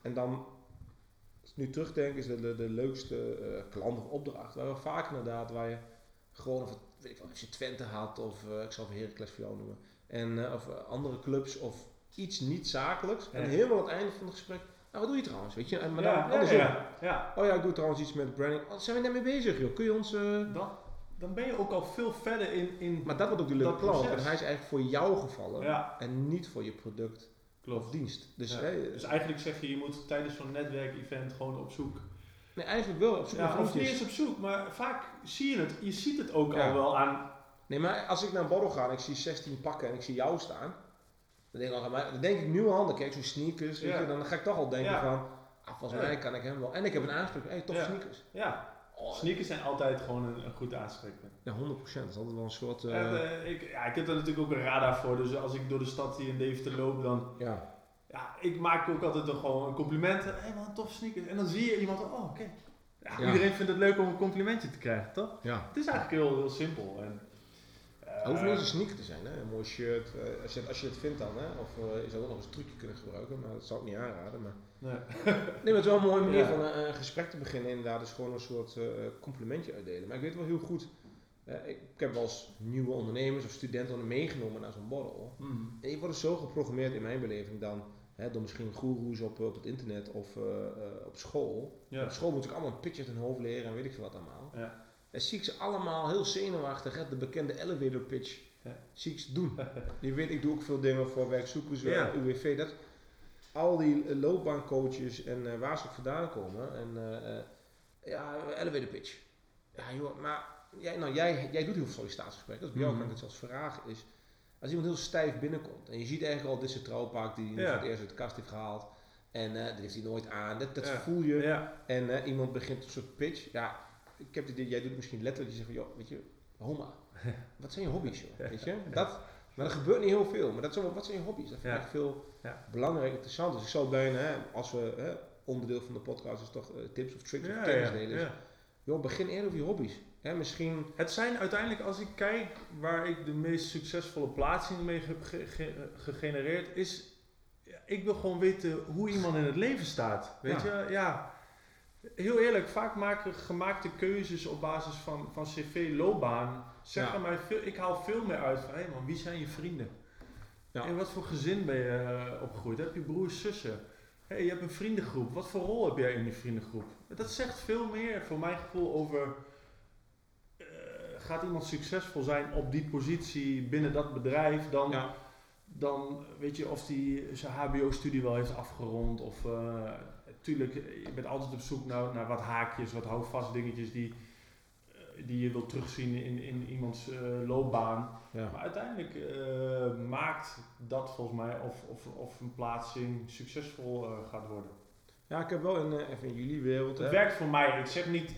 En dan, als ik nu terugdenk, is de, de, de leukste eh, klant of opdracht, waar we vaak inderdaad, waar je gewoon, of het, weet ik wel, als je Twente had, of eh, ik zal het Heracles voor jou noemen, en, eh, of eh, andere clubs, of iets niet zakelijks, en helemaal aan het einde van het gesprek, nou wat doe je trouwens, weet je, en, maar dan ja, andersom. ja, ja. Oh ja, ik doe trouwens iets met branding. Oh, zijn we net mee bezig, joh. Kun je ons... Dan, dan ben je ook al veel verder in. in Maar dat wordt ook die leuke klant. En hij is eigenlijk voor jou gevallen en niet voor je product klopt. of dienst. Dus, Ja. Dus eigenlijk zeg je, je moet tijdens zo'n netwerkevent gewoon op zoek. Nee, eigenlijk wel op zoek Ja, of niet eens op zoek, maar vaak zie je het. Je ziet het ook Ja. al wel aan. Nee, maar als ik naar een borrel ga en ik zie 16 pakken en ik zie jou staan, Dan denk ik, al, maar dan denk ik nu al, dan kijk zo'n sneakers, weet Ja. je, dan ga ik toch al denken van, ah, volgens mij kan ik hem wel. En ik heb een aanspreek, hey, tof Ja. sneakers. Ja, Oh, sneakers zijn altijd gewoon een, een goed aanspreekpunt. ja, 100%. Dat is altijd wel een soort, eh, En, eh, ik, ja, ik heb daar natuurlijk ook een radar voor, dus als ik door de stad hier in Deventer loop, dan ja. Ja, ik maak ook altijd nog gewoon een compliment. Hé hey man, tof sneakers. En dan zie je iemand, oh oké. Ja, Ja. Iedereen vindt het leuk om een complimentje te krijgen, toch? ja. Het is eigenlijk heel, heel simpel. En, eh, Het hoeft niet eens een sneaker te zijn, hè? een mooi shirt. eh, als, je, als je het vindt dan, hè? of eh, je zou ook nog eens een trucje kunnen gebruiken, maar dat zou ik niet aanraden. Maar... nee. Nee, maar het is wel een mooie manier Ja. van een, een gesprek te beginnen, inderdaad. Dus gewoon een soort eh, complimentje uitdelen. Maar ik weet wel heel goed, eh, ik, ik heb wel eens nieuwe ondernemers of studenten meegenomen naar zo'n borrel. Mm. En je wordt zo geprogrammeerd in mijn beleving dan, hè, door misschien goeroes op, op het internet of eh, eh, op school. Ja. Op school moet ik allemaal een pitch uit hun hoofd leren en weet ik veel wat allemaal. Ja. En zie ik ze allemaal heel zenuwachtig, hè, de bekende elevator pitch, Ja. zie ik ze doen. Je weet, ik doe ook veel dingen voor werkzoekers, Ja. UWV. Dat, al die eh, loopbaancoaches en waar ze ook vandaan komen. En ja, elevator pitch. Ja joh, maar jij, nou, jij, jij doet heel veel sollicitatiegesprekken. Dus bij jou Mhm. kan ik het zelfs vragen. Is, als iemand heel stijf binnenkomt en je ziet eigenlijk al dit is trouwpaak die hij Ja. voor het eerst uit de kast heeft gehaald. En eh dat heeft hij nooit aan. Dat, dat Ja. voel je. Ja. En eh, iemand begint een soort pitch. Ja, ik heb dit, jij doet misschien letterlijk, je zegt van, joh, weet je, Homa, wat zijn je hobby's, joh? Weet je? Dat, maar dat gebeurt niet heel veel. Maar dat is wel, wat zijn je hobby's? Dat vind ik echt veel Ja. belangrijk interessant. Dus ik zou bijna, hè, als we, hè, onderdeel van de podcast is toch eh, tips of tricks of kennis ja, delen. Joh, begin eerder over je hobby's. Hè, misschien, Het zijn uiteindelijk, als ik kijk waar ik de meest succesvolle plaatsingen mee heb ge- ge- gegenereerd, is. Ik wil gewoon weten hoe iemand in het leven staat. Weet je, ja. Heel eerlijk, vaak maken gemaakte keuzes op basis van, van cv, loopbaan, zeggen Ja. mij veel, ik haal veel meer uit van, hé man, wie zijn je vrienden? Ja. In wat voor gezin ben je eh, opgegroeid? Heb je broers, zussen? Hey, je hebt een vriendengroep. Wat voor rol heb jij in die vriendengroep? Dat zegt veel meer voor mijn gevoel over eh, gaat iemand succesvol zijn op die positie binnen dat bedrijf dan, ja, dan weet je of die zijn HBO-studie wel heeft afgerond. Of eh, tuurlijk, je bent altijd op zoek naar, naar wat haakjes, wat houvast dingetjes die, die je wilt terugzien in, in iemands eh, loopbaan. ja. Maar uiteindelijk eh, maakt dat volgens mij of, of, of een plaatsing succesvol eh, gaat worden. ja, ik heb wel eh, even in jullie wereld, Het hè. werkt voor mij. Ik zeg niet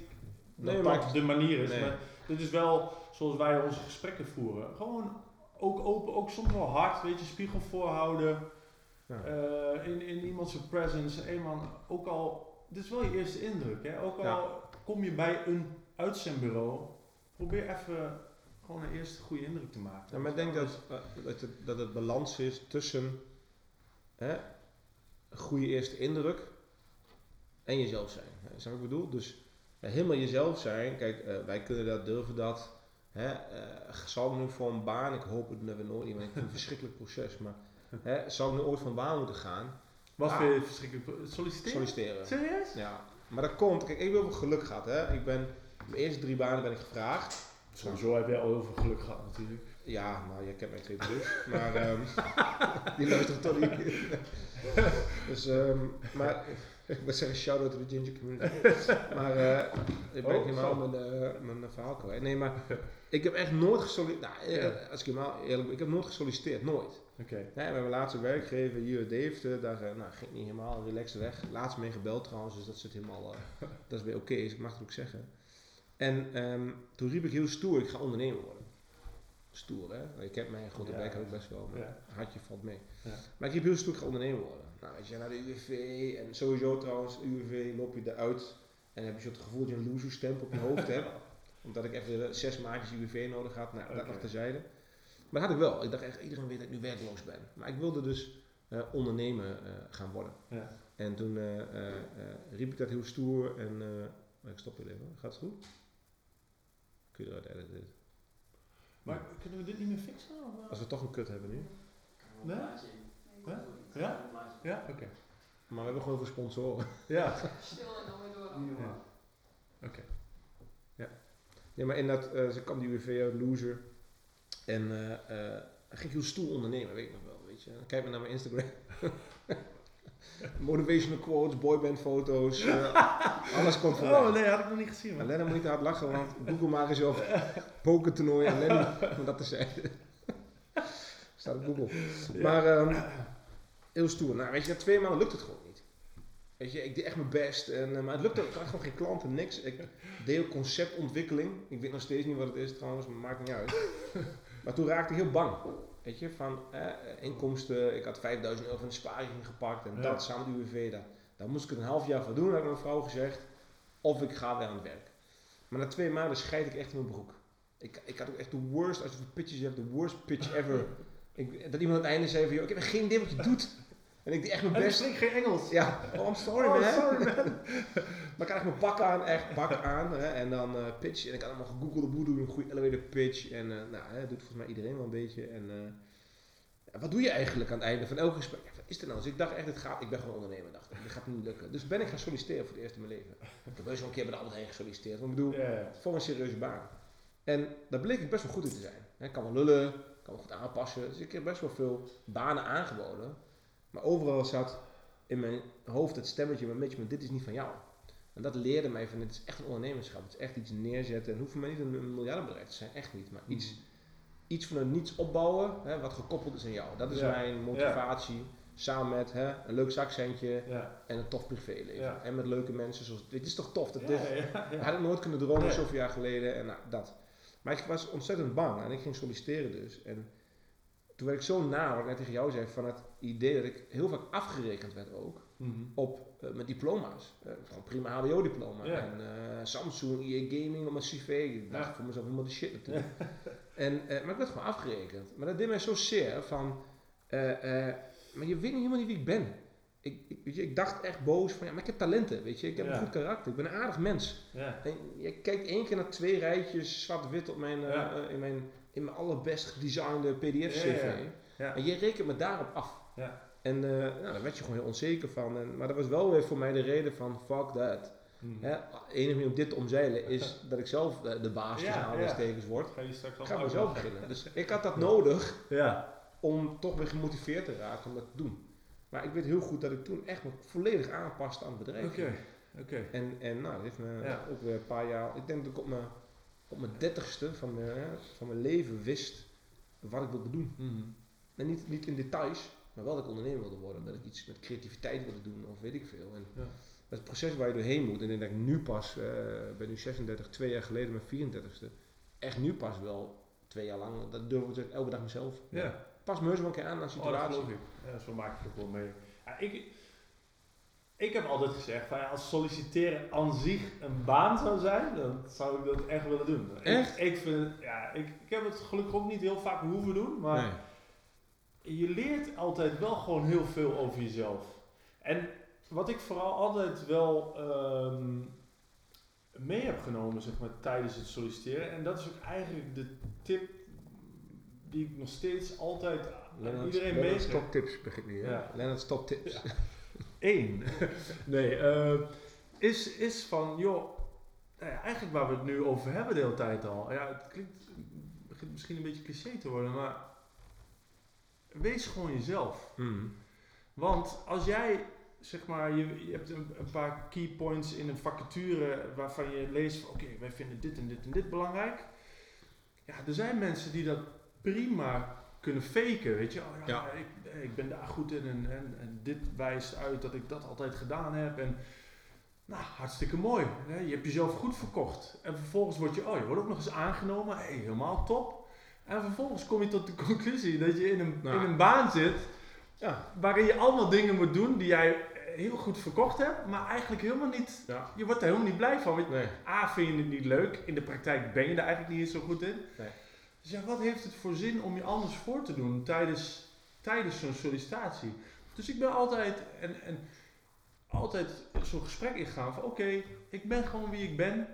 dat Nee, dat de manier is. Nee. Maar dit is wel zoals wij onze gesprekken voeren. Gewoon ook open, ook soms wel hard, weet je, spiegel voorhouden. Ja. in, in iemands presence. Hé man, ook al, dit is wel je eerste indruk. Hè? Ook al Ja. kom je bij een uitzendbureau, probeer even gewoon een eerste goede indruk te maken. Ja, maar ik denk dat, eh, dat, het, dat het balans is tussen hè, een goede eerste indruk en jezelf zijn. Hè, Snap je wat ik bedoel? Dus ja, helemaal jezelf zijn. Kijk, eh, wij kunnen dat, durven dat. Hè, eh, zou ik nu voor een baan, ik hoop het never nooit, want ik vind het een verschrikkelijk proces, maar hè, zou ik nu ooit van baan moeten gaan? Wat Ah. vind je verschrikkelijk? Solliciteren? Solliciteren. Serieus? Ja, maar dat komt, kijk, ik veel geluk gehad. Hè. Ik ben, mijn eerste drie banen ben ik gevraagd. Sowieso heb jij al heel veel geluk gehad natuurlijk. Ja, maar je kent mij twee broers. Maar ehm, die luisteren toch niet. dus, ehm, maar ik moet zeggen, shout-out to the ginger community. maar eh ik ben Oh, helemaal mijn, eh, mijn verhaal kwijt. Nee, maar ik heb echt nooit gesolliciteerd. Nou, eh, Ja. als ik helemaal eerlijk ben, ik heb nooit gesolliciteerd. Nooit. Oké. Nee, we hebben laatste werkgever hier Deventer, daar eh, nou, ging niet helemaal relaxed weg. Laatst mee gebeld trouwens, dus dat zit helemaal, eh, dat is weer oké, dus ik mag het ook zeggen. En ehm, toen riep ik heel stoer, ik ga ondernemer worden. Stoer hè, je kent mij, een grote Ja. bek ik best wel, maar Ja. hartje valt mee. Ja. Maar ik riep heel stoer, ik ga ondernemer worden. Nou weet je, naar de UWV en sowieso trouwens, UWV loop je eruit en heb je zo het gevoel dat je een loser stempel op je hoofd hebt. Omdat ik even zes maandjes UWV nodig had, nou dat Oké. nog terzijde. Maar dat had ik wel. Ik dacht echt, iedereen weet dat ik nu werkloos ben. Maar ik wilde dus eh, ondernemer eh, gaan worden. Ja. En toen eh, eh, eh, riep ik dat heel stoer en eh, ik stop weer even. Gaat het goed? Kun je eruit editen? Maar kunnen we dit niet meer fixen? Of, eh? Als we toch een kut hebben nu. Nee? Ja? Ja? Ja? Oké. Maar we hebben gewoon voor sponsoren. Ja. Stil en dan weer door. Ja. Oké. Nee, maar in dat, eh ze kwam die UWV uit, loser. En eh eh, dan ging ik heel stoer ondernemen, weet ik nog wel. Weet je. Kijk maar naar mijn Instagram. Motivational quotes, boyband foto's. eh, alles komt voorbij. Oh nee, had ik nog niet gezien. Man. Dan moet niet hard lachen, want Google maar eens op pokertoernooi en Lenny, om dat te zeggen. Staat op Google. Ja. Maar ehm, heel stoer. Nou, weet je, na twee maanden lukt het gewoon niet. Weet je, ik deed echt mijn best. En, eh, maar het lukte. Ik had gewoon geen klanten, niks. Ik deed conceptontwikkeling. Ik weet nog steeds niet wat het is trouwens, maar maakt niet uit. maar toen raakte ik heel bang. Weet je, van eh, inkomsten. Ik had 5000 euro van de spaarrekening gepakt. En Ja. dat samen met UWV. Dat, daar moest ik het een half jaar voor doen, heb ik mijn vrouw gezegd. Of ik ga weer aan het werk. Maar na twee maanden scheid ik echt in mijn broek. Ik, ik had ook echt de worst, als je voor pitches hebt, de worst pitch ever. Ik, dat iemand aan het einde zei van, joh, ik heb geen idee wat je doet. En ik deed echt mijn En ik best. spreek geen Engels. Ja, oh, I'm sorry Oh, man. sorry, maar ik had echt mijn pak aan, echt pak aan. Hè, en dan eh, pitch. En ik had allemaal gegoogeld hoe doe je een goede elevator pitch. En eh, nou, hè, doet volgens mij iedereen wel een beetje. En eh, wat doe je eigenlijk aan het einde van elk gesprek? Ja, wat is er nou? Dus ik dacht echt, het gaat, ik ben gewoon ondernemer, dacht ik. Dit gaat niet lukken. Dus ben ik gaan solliciteren voor het eerst in mijn leven. Ik heb eens wel een keer bij de Albert Heijn gesolliciteerd. Want ik bedoel, voor een serieuze baan. En daar bleek ik best wel goed in te zijn. Ik kan wel lullen, kan wel goed aanpassen. Dus ik heb best wel veel banen aangeboden. Maar overal zat in mijn hoofd het stemmetje van Mitch, maar dit is niet van jou. En dat leerde mij van, dit is echt een ondernemerschap. Het is echt iets neerzetten. En het hoeft voor mij niet een, een miljardenbedrijf te zijn, echt niet. Maar iets, iets van een niets opbouwen, hè, wat gekoppeld is aan jou. Dat is Ja. mijn motivatie. Samen met hè, een leuk zakcentje Ja. en een tof privéleven. En met leuke mensen zoals... Dit is toch tof? Dat dit, had ik nooit kunnen dromen zoveel jaar geleden en nou, dat. Maar ik was ontzettend bang en ik ging solliciteren dus. En toen werd ik zo na, wat ik net tegen jou zei, van het idee dat ik heel vaak afgerekend werd ook Mhm. op eh, mijn diploma's. Eh, gewoon prima HBO-diploma. Ja. En eh, Samsung, EA Gaming op mijn cv. Ik dacht Ja. voor mezelf helemaal de shit natuurlijk. En, maar ik werd gewoon afgerekend. Maar dat deed mij zo zeer van, maar je weet niet helemaal niet wie ik ben. Ik, ik, weet je, ik dacht echt boos van, ja, maar ik heb talenten, weet je. Ik heb een goed karakter, ik ben een aardig mens. Ja. En je kijkt één keer naar twee rijtjes zwart-wit op mijn, in mijn, in mijn allerbest gedesignde PDF-CV. Ja, ja. En je rekent me daarop af. Ja. En eh, nou, daar werd je gewoon heel onzeker van. En, maar dat was wel weer voor mij de reden van fuck that. Mhm. Hè, enige manier om dit te omzeilen is dat ik zelf eh, de baas tussen aanhalingstekens word. Ga je straks ga uitleggen. beginnen. Dus ik had dat nodig Ja. om toch weer gemotiveerd te raken om dat te doen. Maar ik weet heel goed dat ik toen echt me volledig aanpaste aan het bedrijf. Oké. Oké. En, en nou, dat heeft me Ja. ook weer een paar jaar. Ik denk dat ik op mijn, op mijn dertigste van mijn, van mijn leven wist wat ik wilde doen. Mhm. En niet, niet in details, maar wel dat ik ondernemer wilde worden. Dat ik iets met creativiteit wilde doen of weet ik veel. En Ja. Dat proces waar je doorheen moet. En ik denk dat ik nu pas, eh ben nu 36, twee jaar geleden mijn 34ste, echt nu pas wel twee jaar lang, dat durf ik te zeggen, elke dag mezelf. Ja. Pas me heus wel een keer aan aan Oh, dat situatie. geloof ik. Ja, zo maak ik het wel mee. Ja, ik, ik heb altijd gezegd, van, ja, als solliciteren aan zich een baan zou zijn, dan zou ik dat echt willen doen. Echt? Ik, ik, vind, ja, ik, ik heb het gelukkig ook niet heel vaak hoeven doen, maar Nee. je leert altijd wel gewoon heel veel over jezelf. En wat ik vooral altijd wel ehm, mee heb genomen zeg maar, tijdens het solliciteren, en dat is ook eigenlijk de tip die ik nog steeds altijd aan iedereen meegeef. stoptips begint nu, hè? Ja. Lennart stoptips. Eén. nee, eh, is, is van, joh, nou eigenlijk waar we het nu over hebben de hele tijd al. Ja, het klinkt, begint misschien een beetje cliché te worden, maar wees gewoon jezelf. Mhm. Want als jij, zeg maar, je, je hebt een, een paar key points in een vacature waarvan je leest van, oké, wij vinden dit en dit en dit belangrijk. Ja, er zijn mensen die dat prima kunnen faken, weet je. Oh, ja, Ja. Ik, ik ben daar goed in en, en, en dit wijst uit dat ik dat altijd gedaan heb. En, nou, hartstikke mooi. Hè? Je hebt jezelf goed verkocht. En vervolgens word je, oh, je wordt ook nog eens aangenomen. Hey, helemaal top. En vervolgens kom je tot de conclusie dat je in een, Nou. in een baan zit Ja. waarin je allemaal dingen moet doen die jij eh, heel goed verkocht hebt, maar eigenlijk helemaal niet, Ja. je wordt er helemaal niet blij van. Want Nee. A, vind je het niet leuk, in de praktijk ben je er eigenlijk niet zo goed in. Nee. Dus ja, wat heeft het voor zin om je anders voor te doen tijdens, tijdens zo'n sollicitatie? Dus ik ben altijd, en, en altijd zo'n gesprek ingaan van oké, ik ben gewoon wie ik ben.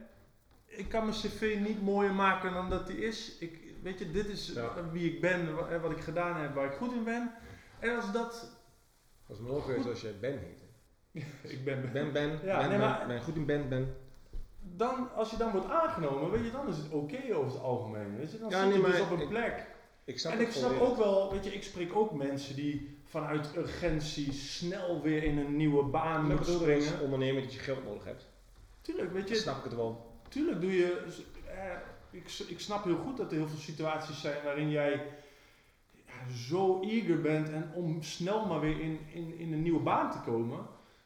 Ik kan mijn cv niet mooier maken dan dat die is. Ik, weet je, dit is Ja. wie ik ben, wa- wat ik gedaan heb, waar ik goed in ben. En als dat Dat is geweest als jij Ben heette. ik ben, Ben, Ben, Ja, ben, nee, ben, maar- ben goed in Ben, Ben. dan, als je dan wordt aangenomen, weet je, dan is het oké over het algemeen. Weet je? Dan Ja, zit nee, je dus op een ik- plek. Ik snap En ik snap ook wel, weet je, ik spreek ook mensen die vanuit urgentie snel weer in een nieuwe baan moeten springen. ondernemer dat je geld nodig hebt. Tuurlijk, weet Dan je, snap ik het wel. tuurlijk doe je. eh, ik, ik snap heel goed dat er heel veel situaties zijn waarin jij ja, zo eager bent en om snel maar weer in, in, in een nieuwe baan te komen.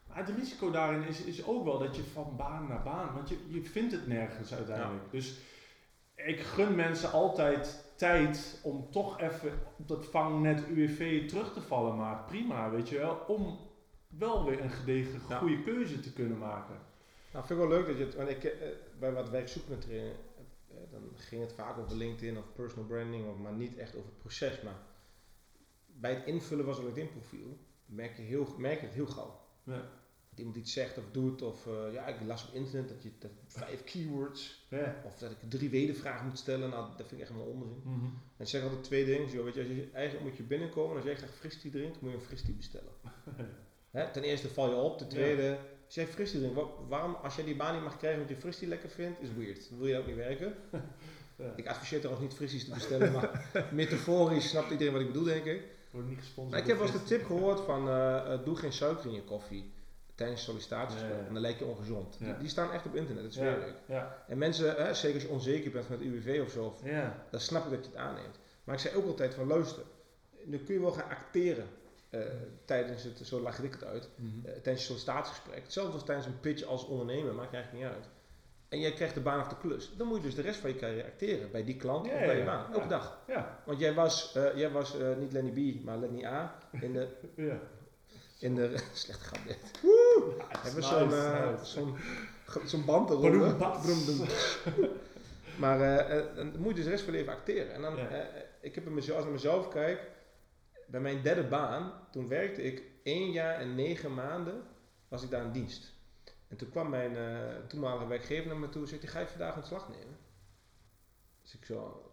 Maar het risico daarin is, is ook wel dat je van baan naar baan, want je, je vindt het nergens uiteindelijk. Dus ik gun mensen altijd tijd om toch even op dat vangnet UWV terug te vallen. Maar prima, weet je wel, om wel weer een gedegen Ja. goede keuze te kunnen maken. Nou, vind ik wel leuk dat je het, want ik, eh, bij wat werkzoekende trainen, eh, dan ging het vaak over LinkedIn of personal branding, of, maar niet echt over het proces. Maar bij het invullen van zo'n LinkedIn profiel merk je, heel, merk je het heel gauw. Ja. Iemand iets zegt of doet, of eh, ja, ik las op internet dat je dat vijf keywords, of dat ik drie wedervragen moet stellen, nou dat vind ik echt helemaal onzin. Mhm. En ik zeg altijd twee dingen, joh, weet je, als je, eigenlijk moet je binnenkomen, als jij graag fristie drinkt, moet je een fristie bestellen. Hè, ten eerste val je op, ten tweede, als jij fristie drinkt, wa- waarom, als jij die baan niet mag krijgen omdat je fristie lekker vindt, is weird. Dan wil je ook niet werken. Ja. Ik adviseer trouwens niet fristies te bestellen, maar metaforisch snapt iedereen wat ik bedoel, denk ik. Wordt niet gesponsord. Maar ik heb wel eens de tip gehoord van, eh, eh, doe geen suiker in je koffie tijdens sollicitatiegesprek, en dan lijkt je ongezond. Die, die staan echt op internet, dat is Ja. weer leuk. Ja. En mensen, hè, zeker als je onzeker bent met UWV of zo, of Ja. dan snap ik dat je het aanneemt. Maar ik zei ook altijd van luister, nu kun je wel gaan acteren eh, tijdens het, zo lag ik het uit, Mhm. eh, tijdens je sollicitatiegesprek. Hetzelfde als tijdens een pitch als ondernemer, maakt eigenlijk niet uit. En jij krijgt de baan of de klus. Dan moet je dus de rest van je carrière acteren. Bij die klant Ja, of bij je baan. ja. Elke dag. Ja. Want jij was, eh, jij was niet Lenny B, maar Lenny A. In de, Ja. In de slechte grap dit. Hebben we zo'n eh, nice. zo'n zo'n band eronder. Maar dan moet je dus de rest van je leven acteren. En dan, Ja. ik heb in mezelf, als ik naar mezelf kijk, bij mijn derde baan, toen werkte ik één jaar en negen maanden, was ik daar in dienst. En toen kwam mijn toenmalige werkgever naar me toe en zei, ga je vandaag ontslag nemen? Dus ik zo,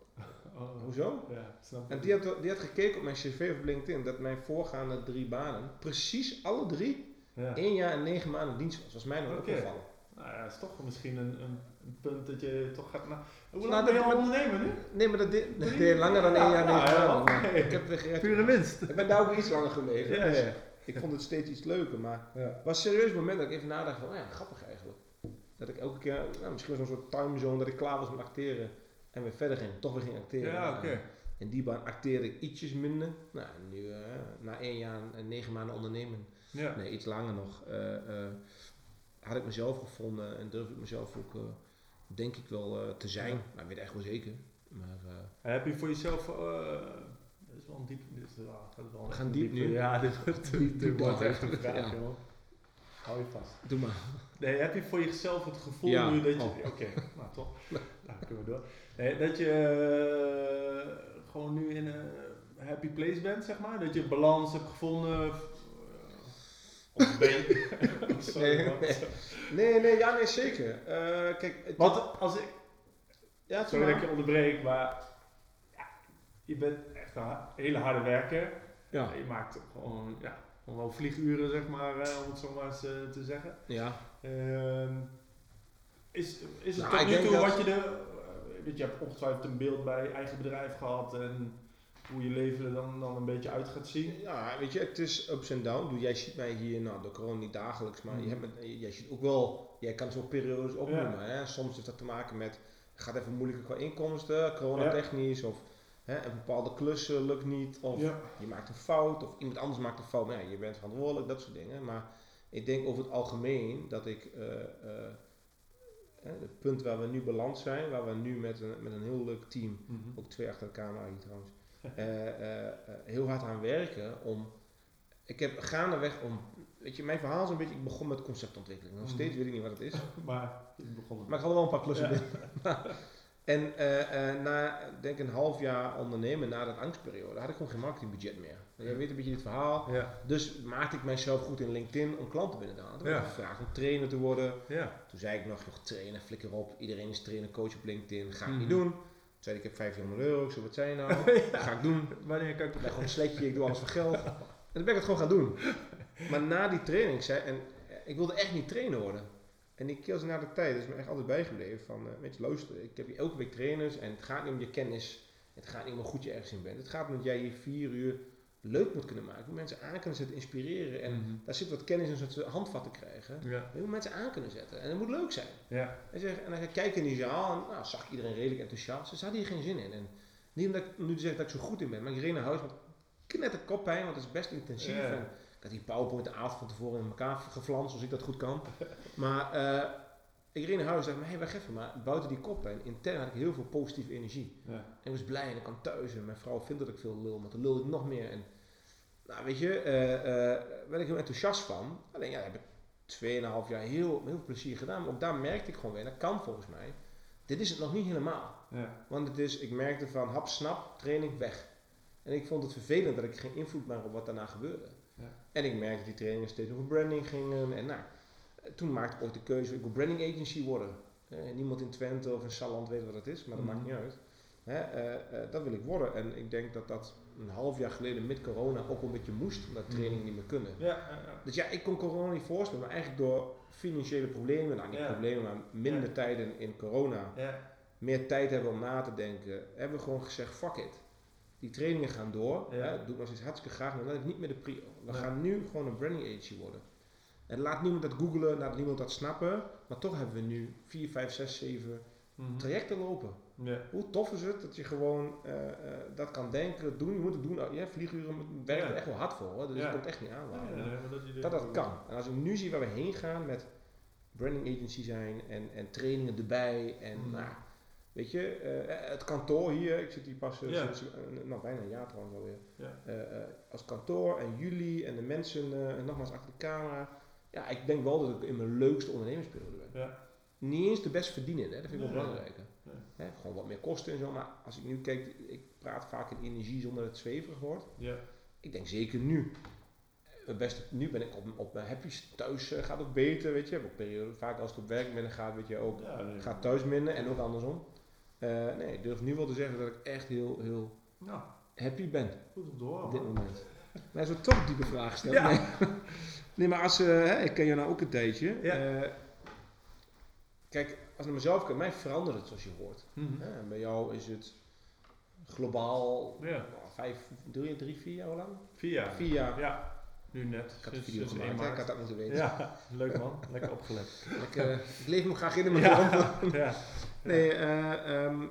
Oh. hoezo? Ja, snap En die had, die had gekeken op mijn cv op LinkedIn dat mijn voorgaande drie banen, precies alle drie, Ja. één jaar en negen maanden dienst was. was mij nog Oké. opgevallen. Nou ja, dat is toch misschien een, een, punt dat je toch gaat... Nou, hoe Nou, lang ben je al ondernemer nu? Nee, maar dat deed, dat langer dan één Ja, jaar en ja, negen ja, maanden. oké. Ik heb. Pure winst. Ik ben daar ook iets langer gebleven. Ja, dus ja. Ik vond het steeds iets leuker. Maar ja. het was een serieus moment dat ik even nadacht van, oh ja, grappig eigenlijk. Dat ik elke keer, nou, misschien was zo'n soort timezone dat ik klaar was met acteren. En weer verder ging, toch weer ging acteren. Ja, oké. In die baan acteerde ik ietsjes minder. Nou, nu eh, na één jaar en negen maanden ondernemen, Ja. nee, iets langer nog, eh, eh, had ik mezelf gevonden en durf ik mezelf ook, denk ik wel, te zijn. Ja. Maar ik weet echt wel zeker. Maar, En Heb je voor jezelf... dit is wel een diep... Dit is, wel- We gaan diep nu. Ja, dit wordt Diep, dit diep wordt dive. echt een vraag, Ja. joh. Hou je vast. doe maar. Nee, heb je voor jezelf het gevoel nu dat je... Oh. Oké, nou toch. Nou, kunnen we door. Nee, dat je eh, gewoon nu in een happy place bent, zeg maar. Dat je balans hebt gevonden. of ben Nee, nee. Nee, ja, nee, zeker. Eh, kijk, het- Want als ik... ja, Sorry dat ik maar. je onderbreek, maar... Ja, je bent echt een ha- hele harde werker. Ja. Je maakt gewoon, ja, gewoon wel vlieguren, zeg maar, eh, om het zo maar eens te zeggen. Ja. Ehm, is, is het Nou, tot nu toe dat- wat je de... weet je, je hebt ongetwijfeld een beeld bij je eigen bedrijf gehad en hoe je leven er dan, dan een beetje uit gaat zien. Ja, weet je, het is ups en downs. Doe, Jij ziet mij hier, nou, door corona niet dagelijks, maar Mhm. je hebt met, jij ziet ook wel, jij kan zo'n periodes opnoemen. Hè? Soms heeft dat te maken met, gaat even moeilijker qua inkomsten, coronatechnisch, of hè, een bepaalde klus lukt niet, of Ja. je maakt een fout, of iemand anders maakt een fout. Maar ja, je bent verantwoordelijk, dat soort dingen. Maar ik denk over het algemeen dat ik eh, eh, het punt waar we nu beland zijn, waar we nu met een, met een heel leuk team Mhm. ook twee achter de camera hier trouwens, eh, eh, eh, heel hard aan werken om, ik heb gaandeweg om, weet je, mijn verhaal is een beetje, ik begon met conceptontwikkeling, nog Mhm. steeds weet ik niet wat het is, Maar je begon maar ik had er wel een paar klussen Ja. binnen. en na, denk ik, een half jaar ondernemen, na dat angstperiode, had ik gewoon geen marketingbudget meer. Jij weet een beetje dit verhaal. Ja, Dus maakte ik mijzelf goed in LinkedIn om klanten binnen te halen. Toen Ja. werd ik gevraagd om trainer te worden. ja. Toen zei ik nog, joh, trainer, flikker op. Iedereen is trainer, coach op LinkedIn. Ga ik Mhm. niet doen. Toen zei ik, ik heb 1500 euro. Ik zei, wat zei je nou? Dat ga ik doen. Wanneer kan ik Ik ben gewoon een sletje, ik doe alles voor geld. En toen ben ik het gewoon gaan doen. Maar na die training zei en eh, ik wilde echt niet trainer worden. En die keer na de tijd is me echt altijd bijgebleven van, eh, weet je, luister, ik heb hier elke week trainers en het gaat niet om je kennis. Het gaat niet om hoe goed je ergens in bent. Het gaat om dat jij hier vier uur leuk moet kunnen maken. Moet mensen aan kunnen zetten, inspireren. En Mhm. daar zit wat kennis en soort handvatten krijgen. Ja, moet mensen aan kunnen zetten. En het moet leuk zijn. ja. En, zeg, en dan ga ik kijken in die zaal en nou, zag iedereen redelijk enthousiast. Ze hadden hier geen zin in. En niet omdat ik nu zeg dat ik zo goed in ben, maar ik reed naar huis met knetter koppijn, want het is best intensief. Ja. En ik had die PowerPoint de avond van tevoren in elkaar geflanst, zoals ik dat goed kan. maar eh, ik reed naar huis en dacht, hé, hey, wacht even, maar buiten die koppijn, intern had ik heel veel positieve energie. Ja. En ik was blij en ik kwam thuis en mijn vrouw vindt dat ik veel lul, maar toen lulde ik nog meer. En, nou, weet je, eh eh werd ik heel enthousiast van. Alleen ja, heb ik 2,5 jaar heel, heel veel plezier gedaan. Maar ook daar merkte ik gewoon weer, dat kan volgens mij. Dit is het nog niet helemaal. Ja. Want het is, ik merkte van hap, snap, training, weg. En ik vond het vervelend dat ik geen invloed meer op wat daarna gebeurde. Ja. En ik merkte dat die trainingen steeds over branding gingen. En nou, toen maakte ik ooit de keuze, ik wil branding agency worden. Eh, niemand in Twente of in Salland weet wat dat is, maar dat Mhm. maakt niet uit. Hè, dat wil ik worden. En ik denk dat dat een half jaar geleden met corona ook een beetje moest, omdat Mhm. trainingen niet meer kunnen. Ja, ja, ja. Dus ja, ik kon corona niet voorstellen, maar eigenlijk door financiële problemen, nou niet problemen, maar minder tijden in corona, Ja. meer tijd hebben om na te denken, hebben we gewoon gezegd, fuck it. Die trainingen gaan door, hè, doe ik nog steeds hartstikke graag, maar dat is niet meer de prio. We gaan nu gewoon een branding agency worden. En laat niemand dat googlen, laat niemand dat snappen, maar toch hebben we nu 4, 5, 6, 7 Mhm. trajecten lopen. Ja. Hoe tof is het dat je gewoon eh, eh, dat kan denken, doen, je moet het doen. Ja, vlieguren werken Ja. er echt wel hard voor, hoor, dus kon het echt niet maar dat, Dat dat kan. En als ik nu zie waar we heen gaan met branding agency zijn en, en trainingen erbij en Mhm. nou, weet je, eh, het kantoor hier, ik zit hier pas Ja. sinds, nou bijna een jaar trouwens alweer, Ja. Als kantoor en jullie en de mensen eh, nogmaals achter de camera. Ja, ik denk wel dat ik in mijn leukste ondernemersperiode ben. Ja. Niet eens de best verdienen, hè? dat vind ik wel Nee. belangrijker. Nee. Hè, gewoon wat meer kosten en zo, maar als ik nu kijk, ik praat vaak in energie zonder dat het zweverig wordt. Ja. Ik denk zeker nu. Eh, Best, nu ben ik op, op mijn happy thuis eh, gaat ook beter, weet je. Heb ook periode, vaak als het op werk minder gaat, weet je ook, Ja, nee. gaat thuis minder en ook andersom. Eh, nee, ik durf nu wel te zeggen dat ik echt heel, heel happy ben goed om te horen. op dit moment. Maar zo toch diepe vraag stellen. Ja. Nee. nee, maar als, hè, ik ken je nou ook een tijdje. Ja. Kijk, als ik naar mezelf kijk, mij verandert het zoals je hoort. Mhm. En bij jou is het globaal Ja. nou, vijf, drie, drie, vier jaar lang? Vier jaar. Vier jaar. Ja, nu net. Ik had Sinds- video gemaakt, 1 hè, ik had dat moeten weten. Ja, leuk man. Lekker opgelet. Ik, eh, ik leef me graag in, maar Ja. ja. Nee, eh ehm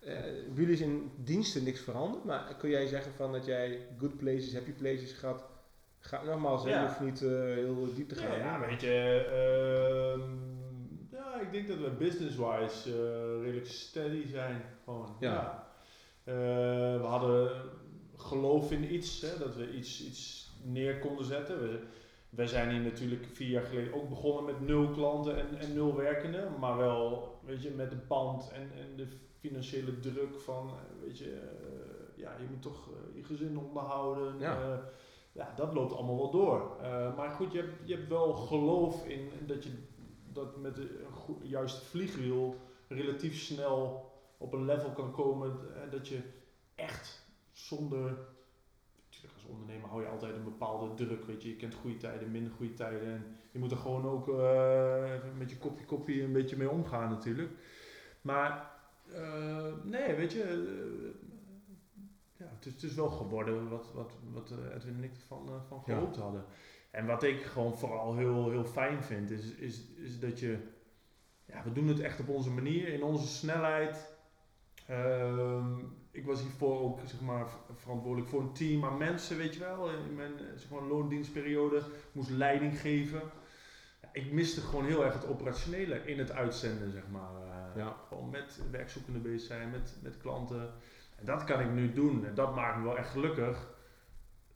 eh, bij jullie is in diensten niks veranderd, maar kun jij zeggen van dat jij good places, happy places gaat, gaat nogmaals, Ja. je hoeft niet heel diep te gaan. Ja, maar- weet je, ehm, ja, ik denk dat we business-wise eh, redelijk steady zijn. Gewoon. Ja. Ja. Eh, we hadden geloof in iets, hè, dat we iets, iets neer konden zetten. We, wij zijn hier natuurlijk vier jaar geleden ook begonnen met nul klanten en, en nul werkenden, maar wel, weet je, met een pand en, en de financiële druk van, eh, weet je, ja, je moet toch je gezin onderhouden. Ja. ja, dat loopt allemaal wel door. Maar goed, je hebt, je hebt wel geloof in dat je dat met een juiste vliegwiel relatief snel op een level kan komen eh, dat je echt zonder. Natuurlijk, als ondernemer hou je altijd een bepaalde druk. Weet je, je kent goede tijden, minder goede tijden. En je moet er gewoon ook eh, met je kopje kopje een beetje mee omgaan, natuurlijk. Maar eh, nee, weet je. ja, het, is, het is wel geworden wat, wat, wat Edwin en ik ervan van Ja. gehoopt hadden. En wat ik gewoon vooral heel, heel fijn vind, is, is, is dat je. Ja, we doen het echt op onze manier, in onze snelheid. Ehm, ik was hiervoor ook zeg maar, ver- verantwoordelijk voor een team aan mensen, weet je wel. In mijn eh, zeg maar, loondienstperiode moest leiding geven. Ja, ik miste gewoon heel erg het operationele in het uitzenden, zeg maar. Ja. Gewoon met werkzoekenden bezig zijn, met, met klanten. En dat kan ik nu doen en dat maakt me wel echt gelukkig.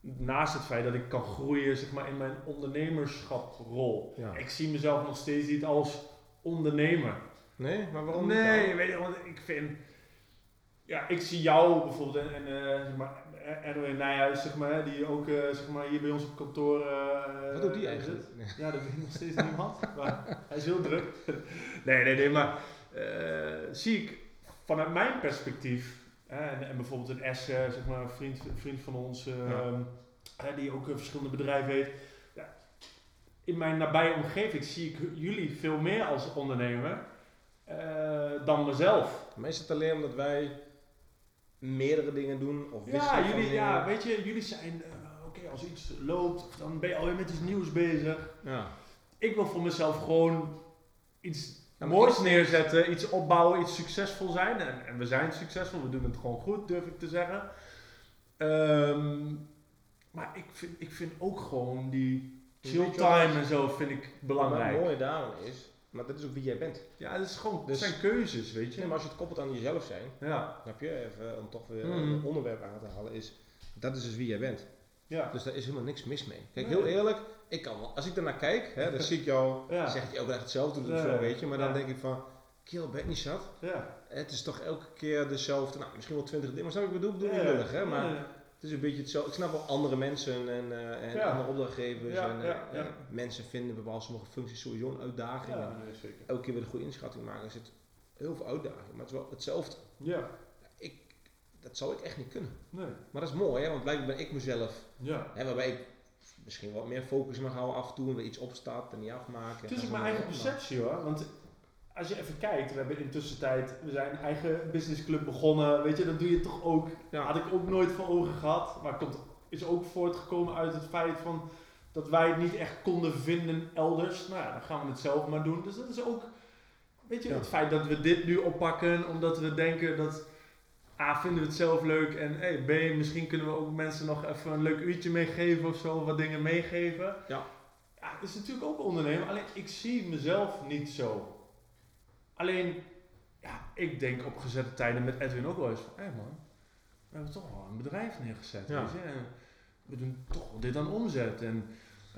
Naast het feit dat ik kan groeien zeg maar, in mijn ondernemerschaprol. Ja. Ik zie mezelf nog steeds niet als ondernemer. Nee, maar waarom niet Nee, dan? weet je, want ik vind... Ja, ik zie jou bijvoorbeeld en, en eh, zeg maar, Erwin Nijhuis, zeg maar, die ook eh, zeg maar, hier bij ons op kantoor... eh, Wat doet die eigenlijk? Nee. Ja, dat weet nog steeds niemand. Maar hij is heel druk. Nee, nee, nee, maar zie ik vanuit mijn perspectief, en, en bijvoorbeeld een S, eh, zeg maar, een vriend, een vriend van ons, eh, Ja. hè, die ook eh, verschillende bedrijven heeft. Ja, in mijn nabije omgeving zie ik jullie veel meer als ondernemer eh, dan mezelf. Maar is het alleen omdat wij meerdere dingen doen? Of Ja, jullie, ja, weet je, jullie zijn, oké, als iets loopt, dan ben je alweer met iets nieuws bezig. Ja. Ik wil voor mezelf gewoon iets moois neerzetten, iets opbouwen, iets succesvol zijn. En, en we zijn succesvol, we doen het gewoon goed, durf ik te zeggen. Ehm, maar ik vind, ik vind ook gewoon die chill wat? time en zo vind ik belangrijk. mooie daarom is, maar dat is ook wie jij bent. Ja, het is gewoon, Dus- het zijn keuzes, weet je. Nee, maar als je het koppelt aan jezelf zijn, Ja, snap je, even om toch weer Mhm. een onderwerp aan te halen, is dat is dus wie jij bent. ja. Dus daar is helemaal niks mis mee. Kijk, Nee. heel eerlijk, ik kan wel, als ik ernaar kijk, hè, dan zie ik jou, Ja. zeg ik elke dag hetzelfde doen zo, weet je, maar dan denk ik van, kill, ben niet zat? ja. Het is toch elke keer dezelfde, nou misschien wel twintig dingen, maar snap je ik bedoel? Ik bedoel niet lullig, hè, maar het is een beetje hetzelfde. Ik snap wel andere mensen en, eh, en Ja. andere opdrachtgevers en eh, eh, mensen vinden bepaalde sommige functies sowieso een uitdaging. Nee, zeker. elke keer weer een goede inschatting maken, er zit heel veel uitdaging, maar het is wel hetzelfde. Ja, Ik, dat zou ik echt niet kunnen. nee. Maar dat is mooi, hè, want blijkbaar ben ik mezelf Ja. Hè, waarbij ik misschien wat meer focus mag houden af en toe en weer iets opstaat en niet afmaken. Het is ook mijn maar, eigen perceptie hoor. Want als je even kijkt, we hebben in tussentijd, we zijn een eigen businessclub begonnen. Weet je, dat doe je toch ook. Ja. Had ik ook nooit voor ogen gehad. Maar komt, is ook voortgekomen uit het feit van dat wij het niet echt konden vinden elders. Nou ja, dan gaan we het zelf maar doen. Dus dat is ook, weet je, Ja. het feit dat we dit nu oppakken omdat we denken dat. A, vinden we het zelf leuk en hey, B, misschien kunnen we ook mensen nog even een leuk uurtje meegeven of zo, wat dingen meegeven. Ja. Ja, het is natuurlijk ook ondernemen, alleen ik zie mezelf niet zo. Alleen, ja, ik denk op gezette tijden met Edwin ook wel eens van, hé man, we hebben toch wel een bedrijf neergezet, Ja. weet je. En we doen toch wel dit aan omzet en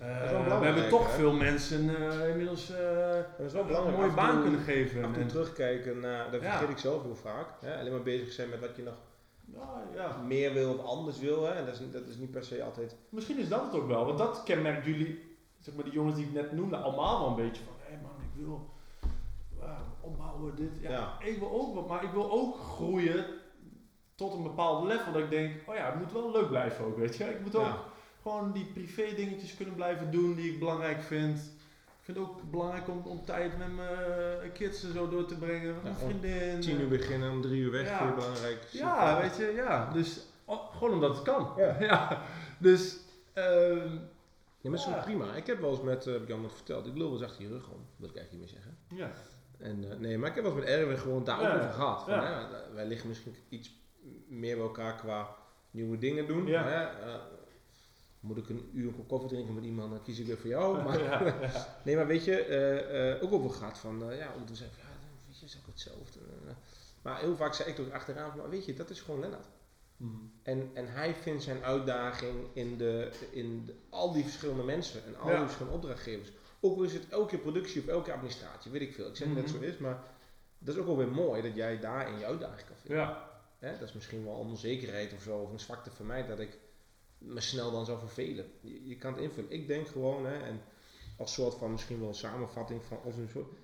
eh, we hebben toch hè? veel mensen eh, inmiddels eh, Dat is wel een mooie baan toe- kunnen geven. Af en terugkijken naar, dat Ja. vergeet ik zelf heel vaak. Hè? Alleen maar bezig zijn met wat je nog ja, ja. meer wil of anders wil. Hè? En dat is, dat is niet per se altijd. Misschien is dat het ook wel, want dat kenmerkt jullie, zeg maar die jongens die ik net noemde, allemaal wel een beetje van, hé man, ik wil opbouwen, dit. Ja, ik wil ook wat, maar ik wil ook groeien tot een bepaald level dat ik denk, oh ja, het moet wel leuk blijven ook, weet je. Ik moet ook. Gewoon die privé dingetjes kunnen blijven doen die ik belangrijk vind. Ik vind het ook belangrijk om, om tijd met mijn kids en zo door te brengen, met mijn vriendin. Tien uur beginnen, om drie uur weg, Ja. vind je belangrijk. Ja, weet je, ja. Dus oh, gewoon omdat het kan. Ja. ja. Dus, ehm Ja, maar Ja. prima. Ik heb wel eens met, eh, heb ik al wat verteld, ik lul wel eens achter je rug om. Dat wil ik eigenlijk niet meer zeggen. ja. En, eh, nee, maar ik heb wel eens met Erwin gewoon daar Ja, over gehad. Van, ja. hè, wij liggen misschien iets meer bij elkaar qua nieuwe dingen doen. Ja. Hè? Eh, moet ik een uur een kop koffie drinken met iemand, dan kies ik weer voor jou. Maar, ja, ja. nee, maar weet je, eh, eh, ook over van, eh, ja, om te zeggen, ja, weet je, is ook hetzelfde. Maar heel vaak zei ik toch achteraan, van, maar weet je, dat is gewoon Lennart. En, en hij vindt zijn uitdaging in, de, in de- al die verschillende mensen en al Ja. die verschillende opdrachtgevers. Ook al is het elke productie of elke administratie, weet ik veel. Ik zeg niet dat het zo is, maar dat is ook wel weer mooi dat jij daarin je uitdaging kan vinden. Ja. Hè, dat is misschien wel onzekerheid of zo, of een zwakte van mij, dat ik me snel dan zou vervelen. Je, je kan het invullen. Ik denk gewoon, hè, en als soort van misschien wel een samenvatting van,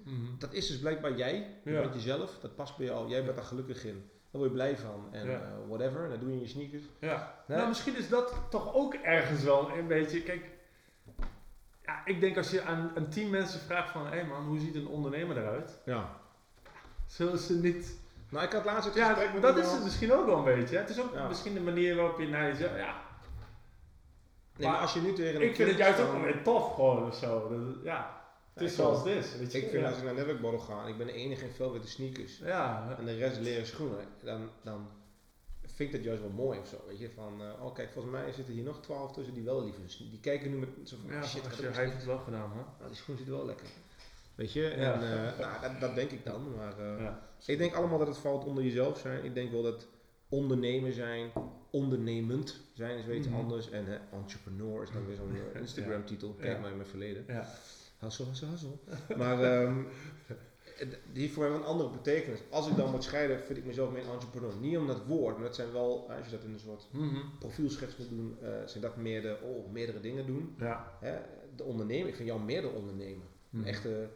Mhm. dat is dus blijkbaar jij, je Ja. bent jezelf, dat past bij jou, jij bent daar gelukkig in. Daar word je blij van en Ja. eh, whatever, en dat doe je in je sneakers. Ja. Nee. Nou, misschien is dat toch ook ergens wel een beetje. Kijk, ja, ik denk als je aan een team mensen vraagt van, hé hey man, hoe ziet een ondernemer eruit? Ja. Zullen ze niet. Nou, ik had laatst het gesprek Ja, met dat is het misschien ook wel een beetje. hè. Het is ook Ja. misschien de manier waarop je naar jezelf. Ja, Nee, maar als je nu tegen een ik vind het juist ook weer tof gewoon of zo. Dat, ja, het is zoals het is. Weet je? Ik vind ja. als ik naar Networkborrel ga en ik ben de enige in veel witte sneakers Ja, en de rest leren schoenen, dan, dan vind ik dat juist wel mooi of zo. Weet je, van, eh, oh kijk, volgens mij zitten hier nog twaalf tussen die wel liever sneakers. Die kijken nu met zo van, ja shit, je, hij heeft het wel gedaan, hè? Nou, die schoen zit wel lekker. Weet je, Ja. en eh, nou, dat, dat denk ik dan. Maar eh, ik denk allemaal dat het valt onder jezelf zijn. Ik denk wel dat ondernemer zijn, ondernemend zijn is weer iets Mhm. anders. En hè, entrepreneur is dan weer zo'n eh, Instagram titel. Kijk Ja. maar in mijn verleden. Ja. Hassel, hassel, hassel. Maar ehm, die heeft voor mij wel een andere betekenis. Als ik dan moet scheiden, vind ik mezelf meer een entrepreneur. Niet om dat woord, maar dat zijn wel, als je dat in een soort Mhm. profielschets moet doen, eh, zijn dat meer de, oh, meerdere dingen doen. Ja. Hè? De ondernemer, ik vind jou meer de ondernemer. Een Mhm. echte,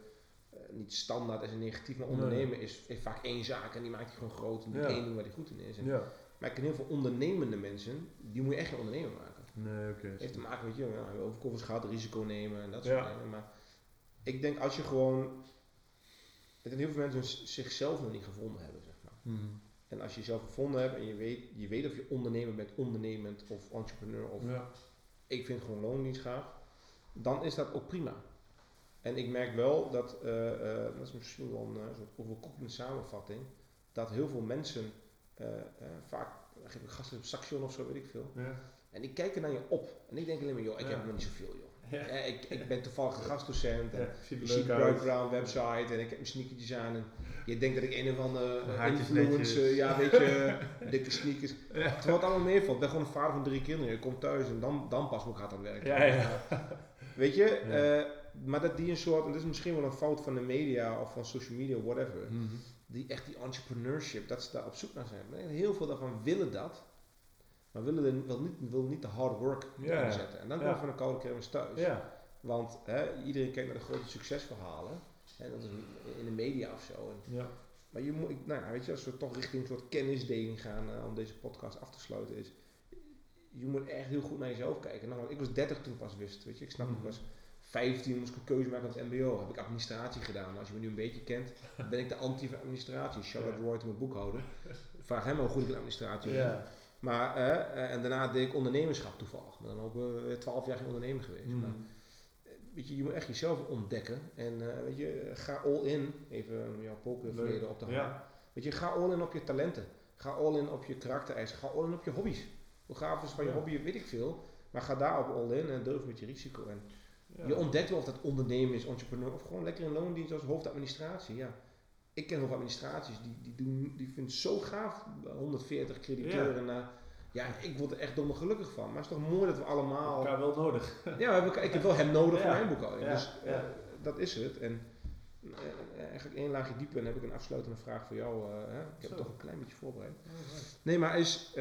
eh, niet standaard is een negatief, maar Nee. ondernemen is, heeft vaak één zaak en die maakt je gewoon groot en Ja. één ding waar hij goed in is. En- Ja. Maar ik ken heel veel ondernemende mensen, die moet je echt geen ondernemer maken. Nee, oké. Heeft te maken met je, ja, we hebben over koffers gehad, risico nemen en dat soort Ja. dingen. Maar ik denk als je gewoon, ik denk heel veel mensen zichzelf nog niet gevonden hebben, zeg maar. Mhm. En als je jezelf gevonden hebt en je weet, je weet of je ondernemer bent, ondernemend of entrepreneur of Ja. ik vind gewoon loondienst gaaf, dan is dat ook prima. En ik merk wel dat, eh, eh, dat is misschien wel een eh, soort overkoepelende samenvatting, dat heel veel mensen eh, eh, vaak geef ik gasten op station of zo, weet ik veel. Ja. En die kijken naar je op. En ik denk alleen maar, joh, ik Ja. heb nog niet zoveel, joh. Ja. Ik, ik ben toevallig een gastdocent. En er uit. Brown website en ik heb mijn sneakertjes aan. En je denkt dat ik een of andere influencer, ja weet je, dikke sneakers. Terwijl het allemaal meevalt. Ik ben gewoon een vader van drie kinderen. Ik kom thuis en dan, dan pas moet ik hard aan het werk. Ja, ja. Weet je, eh, maar dat die een soort, en dat is misschien wel een fout van de media of van social media, whatever. Mhm. Die echt die entrepreneurship, dat ze daar op zoek naar zijn. Heel veel daarvan willen dat, maar willen er, wil, niet, wil niet de hard work ja. zetten. En dan komen we van de koude kermis thuis. Ja. Want hè, iedereen kijkt naar de grote succesverhalen. En dat is in de media of zo. En, Ja. maar je moet, nou ja, weet je, als we toch richting een soort kennisdeling gaan eh, om deze podcast af te sluiten, is je moet echt heel goed naar jezelf kijken. Nou, ik was 30 toen ik pas wist, weet je. Ik snap, Mhm. ik was 15, moest ik een keuze maken op het mbo. Heb ik administratie gedaan. Als je me nu een beetje kent, ben ik de anti van administratie. Shout-out Ja. Roy mijn boekhouder. Vraag hem hoe goed ik in administratie. Ja. Maar, eh, eh, en daarna deed ik ondernemerschap toevallig. Maar dan ook eh, 12 jaar geen ondernemer geweest. Mhm. Maar, weet je, je moet echt jezelf ontdekken. En eh, weet je, ga all in. Even jouw pokerverleden op te halen. Ja. Weet je, ga all in op je talenten. Ga all in op je karaktereisen. Ga all in op je hobby's. Hoe gaaf is van je Ja. hobby, weet ik veel. Maar ga daarop all in en durf met je risico. En Ja. je ontdekt wel of dat ondernemen is, entrepreneur, of gewoon lekker in loondienst als hoofdadministratie. Ja. Ik ken hoofdadministraties, die, die, doen, die vinden het zo gaaf, 140 crediteuren. na ja, ik word er echt domme gelukkig van. Maar het is toch mooi dat we allemaal... elkaar wel nodig. Ja, ik heb wel hem nodig voor Ja. mijn boekhouding. Ja, Dus eh, ja. dat is het. En eh, eigenlijk één laagje dieper en heb ik een afsluitende vraag voor jou. eh, hè? Ik heb het toch een klein beetje voorbereid. Nee, maar is,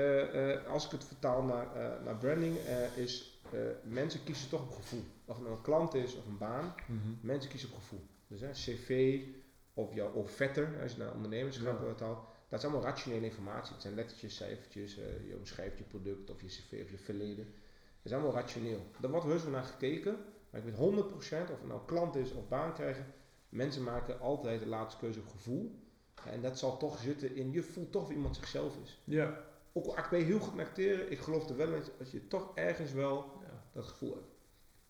als ik het vertaal naar, naar branding, is eh, mensen kiezen toch op gevoel. Of het nou een klant is of een baan, Mhm. mensen kiezen op gevoel. Dus hè, cv of jouw offerter, als je naar ondernemerschap Ja. dat is allemaal rationele informatie. Het zijn lettertjes, cijfertjes, eh, je omschrijft je product of je cv of je verleden. Het is allemaal rationeel. Daar wordt heus wel naar gekeken, maar ik weet 100% of het nou klant is of baan krijgen, mensen maken altijd de laatste keuze op gevoel. En dat zal toch zitten in, je voelt toch of iemand zichzelf is. Ja. Ook al ben je heel goed acteren, ik geloof er wel in dat je toch ergens wel. Dat gevoel hebt.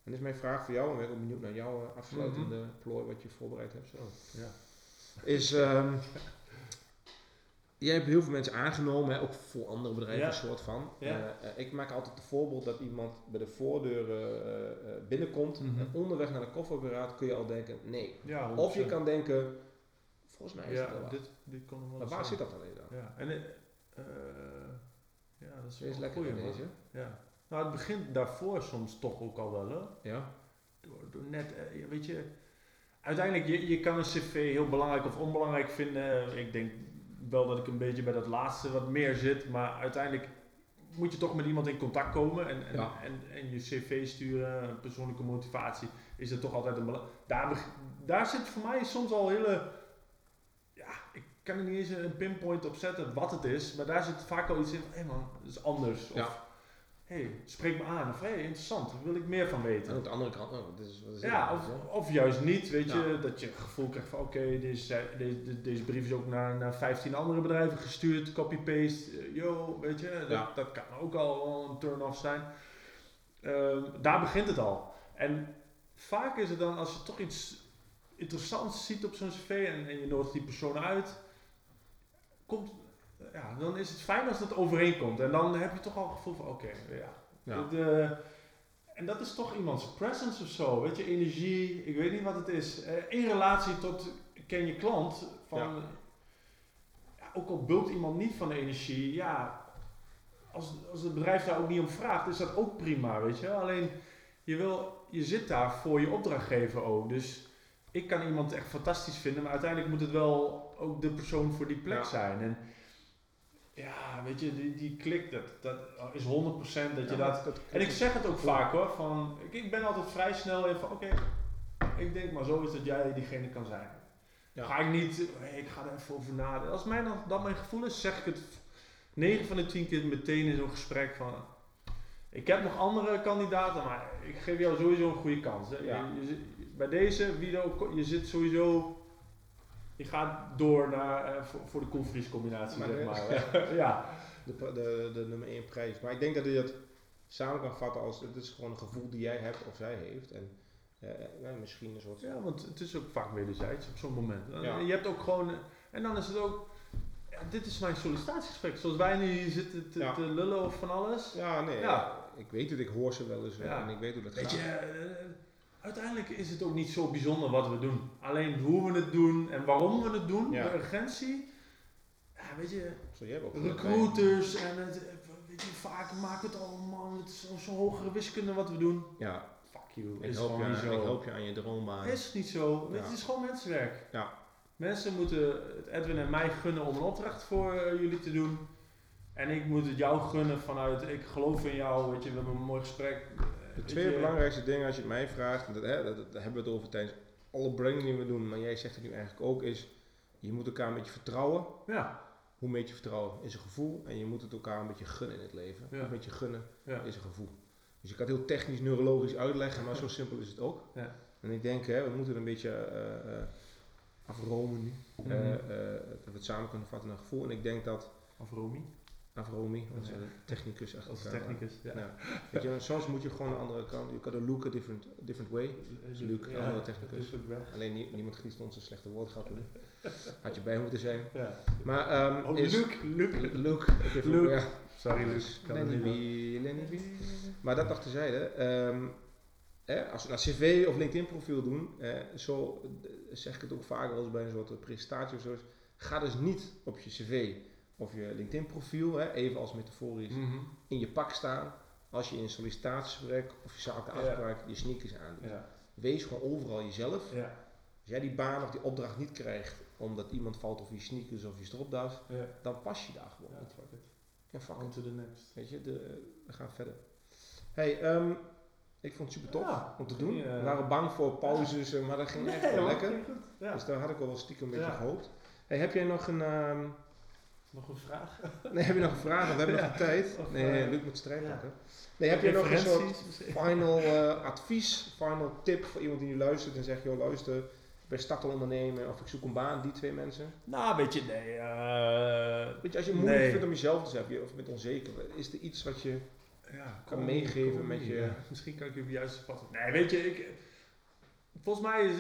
En dat is mijn vraag voor jou, en ben ik ook benieuwd naar jouw eh, afsluitende plooi wat je voorbereid hebt. Zo. Ja. Is, ehm, jij hebt heel veel mensen aangenomen, hè, ook voor andere bedrijven Ja. een soort van. Ja. Eh, eh, ik maak altijd het voorbeeld dat iemand bij de voordeur binnenkomt Mhm. en onderweg naar de koffieapparaat kun je al denken nee. Ja, Of je 100%. kan denken, volgens mij is Ja, wat. dit, dit kon wel Maar waar zit dat alleen dan? Ja, en ja, dat is een lekker in deze. Ja. Nou, het begint daarvoor soms toch ook al wel, hè? Ja? Door, door net, eh, weet je, uiteindelijk, je, je kan een cv heel belangrijk of onbelangrijk vinden. Ik denk wel dat ik een beetje bij dat laatste wat meer zit, maar uiteindelijk moet je toch met iemand in contact komen en, en, Ja. en, en je cv sturen, persoonlijke motivatie, is er toch altijd een belang. Daar, daar zit voor mij soms al hele, ja, ik kan er niet eens een pinpoint op zetten wat het is, maar daar zit vaak al iets in van, hé man, dat is anders. Of, Ja. Hé, spreek me aan. Of, hé, interessant, daar wil ik meer van weten. En aan de andere kant, oh, dit is, wat is dit Ja, of, of juist niet, weet je, dat je het gevoel krijgt van oké, deze, deze, deze brief is ook naar, naar 15 andere bedrijven gestuurd, copy-paste, eh, yo, weet je, dat, Ja. dat kan ook al een turn-off zijn. Ehm, daar begint het al. En vaak is het dan, als je toch iets interessants ziet op zo'n cv en, en je nodigt die persoon uit, komt, ja, dan is het fijn als het overeenkomt. En dan heb je toch al het gevoel van oké, ja, Ja. de, en dat is toch iemands presence of zo, weet je, energie, ik weet niet wat het is. Eh, in relatie tot, ken je klant, van, Ja. ja, ook al bulkt iemand niet van de energie, ja, als, als het bedrijf daar ook niet om vraagt, is dat ook prima, weet je. Alleen, je, wil, je zit daar voor je opdrachtgever ook, dus ik kan iemand echt fantastisch vinden, maar uiteindelijk moet het wel ook de persoon voor die plek zijn. En, ja, weet je, die, die klik, dat, dat is 100% dat je Ja, dat en ik zeg het ook vaak hoor, van, ik, ik ben altijd vrij snel van oké, ik denk maar zo is dat jij diegene kan zijn. Ja. Ga ik niet, hey, ik ga er even over nadenken. Als mijn, dat mijn gevoel is, zeg ik het 9 van de 10 keer meteen in zo'n gesprek van, ik heb nog andere kandidaten, maar ik geef jou sowieso een goede kans. Hè. Ja. Je, je bij deze video, je zit sowieso, je gaat door naar, eh, voor, voor de koelvriescombinatie Maar zeg de- maar. hè. ja. de, de, de nummer 1 prijs. Maar ik denk dat je dat samen kan vatten als het is gewoon een gevoel die jij hebt of zij heeft. En eh, eh, misschien een soort. Ja, want het is ook vaak wederzijds op zo'n moment. En Ja. Je hebt ook gewoon, en dan is het ook, ja, dit is mijn sollicitatiegesprek. Zoals wij nu hier zitten te, Ja. te lullen over van alles. Ja, nee. Ja. Ik weet het, ik hoor ze wel eens Ja. en ik weet hoe dat Weet gaat. je, uiteindelijk is het ook niet zo bijzonder wat we doen. Alleen hoe we het doen en waarom we het doen, Ja. de urgentie. Ja, weet je, recruiters en het, weet je, vaak maken we het allemaal met zo'n zo hogere wiskunde wat we doen. Ja, Fuck you, ik is gewoon je, niet aan- zo. ik help je aan je droombaan. Is niet zo. Ja. Het is gewoon mensenwerk. Ja. Mensen moeten het Edwin en mij gunnen om een opdracht voor eh, jullie te doen. En ik moet het jou gunnen vanuit, ik geloof in jou, weet je, we hebben een mooi gesprek. Eh, De twee je. belangrijkste dingen als je het mij vraagt, en dat, hè, dat, dat hebben we het over tijdens alle branding die we doen, maar jij zegt het nu eigenlijk ook, is je moet elkaar een beetje vertrouwen. Ja, Hoe een beetje vertrouwen is een gevoel en je moet het elkaar een beetje gunnen in het leven. Ja. Een beetje gunnen ja. is een gevoel. Dus je kan het heel technisch, neurologisch uitleggen, maar zo simpel is het ook. Ja. En ik denk, hè, we moeten een beetje eh, eh, afromen nu. Mhm. Eh, eh, dat we het samen kunnen vatten naar gevoel. En ik denk dat Of Romy, afromi, een technicus achter als technicus. Ja. Ja. Weet je, soms moet je gewoon een andere kant. Je kan look a different, different way. Luc, ja. andere technicus. Alleen nie- niemand kiest ons een slechte woordgrappen. Had je bij moeten zijn. Ja. Maar Oh, is. Luke, Luke. Ja, Sorry het Lenny B, Lenny B. Maar dat dacht tezijde. Ehm hè, als we naar cv of LinkedIn profiel doen, eh, zo zeg ik het ook vaker als bij een soort presentatie of zo. Ga dus niet op je cv of je LinkedIn profiel, hè, even als metaforisch, Mhm. in je pak staan als je in een sollicitatiegesprek of je zakelijke Ja. afspraak je sneakers aandoet. Ja. Wees gewoon overal jezelf. Ja. Als jij die baan of die opdracht niet krijgt omdat iemand valt over je sneakers of je stropdas, dan pas je daar gewoon niet. it. Ja, fuck On it. to the next. Weet je, de, we gaan verder. Hey, ehm, ik vond het super tof Ja, om te ging, doen. eh, we waren bang voor pauzes, eh, maar dat ging echt wel lekker. ging goed. Ja. Dus daar had ik al wel stiekem een beetje gehoopt. Hey, heb jij nog een, ehm, Nog een vraag? nee, heb je nog een vraag? We hebben Ja. nog tijd. Of, Nee, eh, Luc moet strijd pakken. Nee, heb je nog een soort final eh, advies, final tip voor iemand die nu luistert en zegt, joh luister, ik ben starter ondernemer of ik zoek een baan, die twee mensen. Nou, weet je, nee. eh, Weet je, als je moeilijk Nee. vindt om jezelf te zijn of je- bent onzeker, is er iets wat je... ja, kan kom- meegeven kom met je- Ja, Misschien kan ik je juiste pad. Nee, weet je, ik, volgens mij is,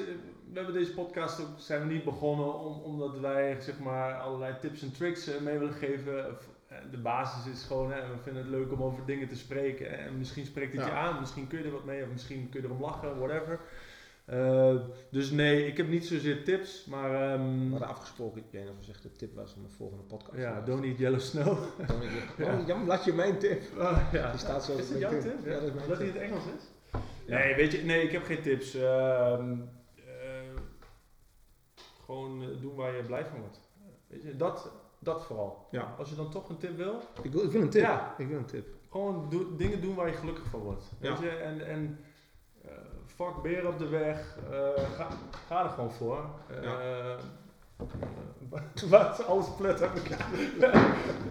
we hebben deze podcast ook, zijn we niet begonnen om, omdat wij zeg maar allerlei tips en tricks eh, mee willen geven. Of, eh, De basis is gewoon, hè, we vinden het leuk om over dingen te spreken. En misschien spreekt het Ja. je aan, misschien kun je er wat mee, of misschien kun je erom lachen, whatever. Eh, dus nee, ik heb niet zozeer tips, maar We ehm hadden afgesproken, jij nog gezegd, de tip was om de volgende podcast. ja, don't eat yellow snow. Ik, Ja. oh, Jan, laat je mijn tip. ja. Die staat zo Is het jouw tip? Ja, dat is mijn Dat hij tip. in het Engels is? Nee, weet je, nee, ik heb geen tips. Ehm, eh, gewoon eh, doen waar je blij van wordt. Weet je, dat, dat vooral. Ja. Als je dan toch een tip wil, Ik wil, ik wil een tip. Ja. Ik wil een tip. gewoon dingen doen waar je gelukkig van wordt. Weet Ja. je, en, en eh, fuck beren op de weg, ga, ga er gewoon voor. Ja. Wat? Alles plet heb ik.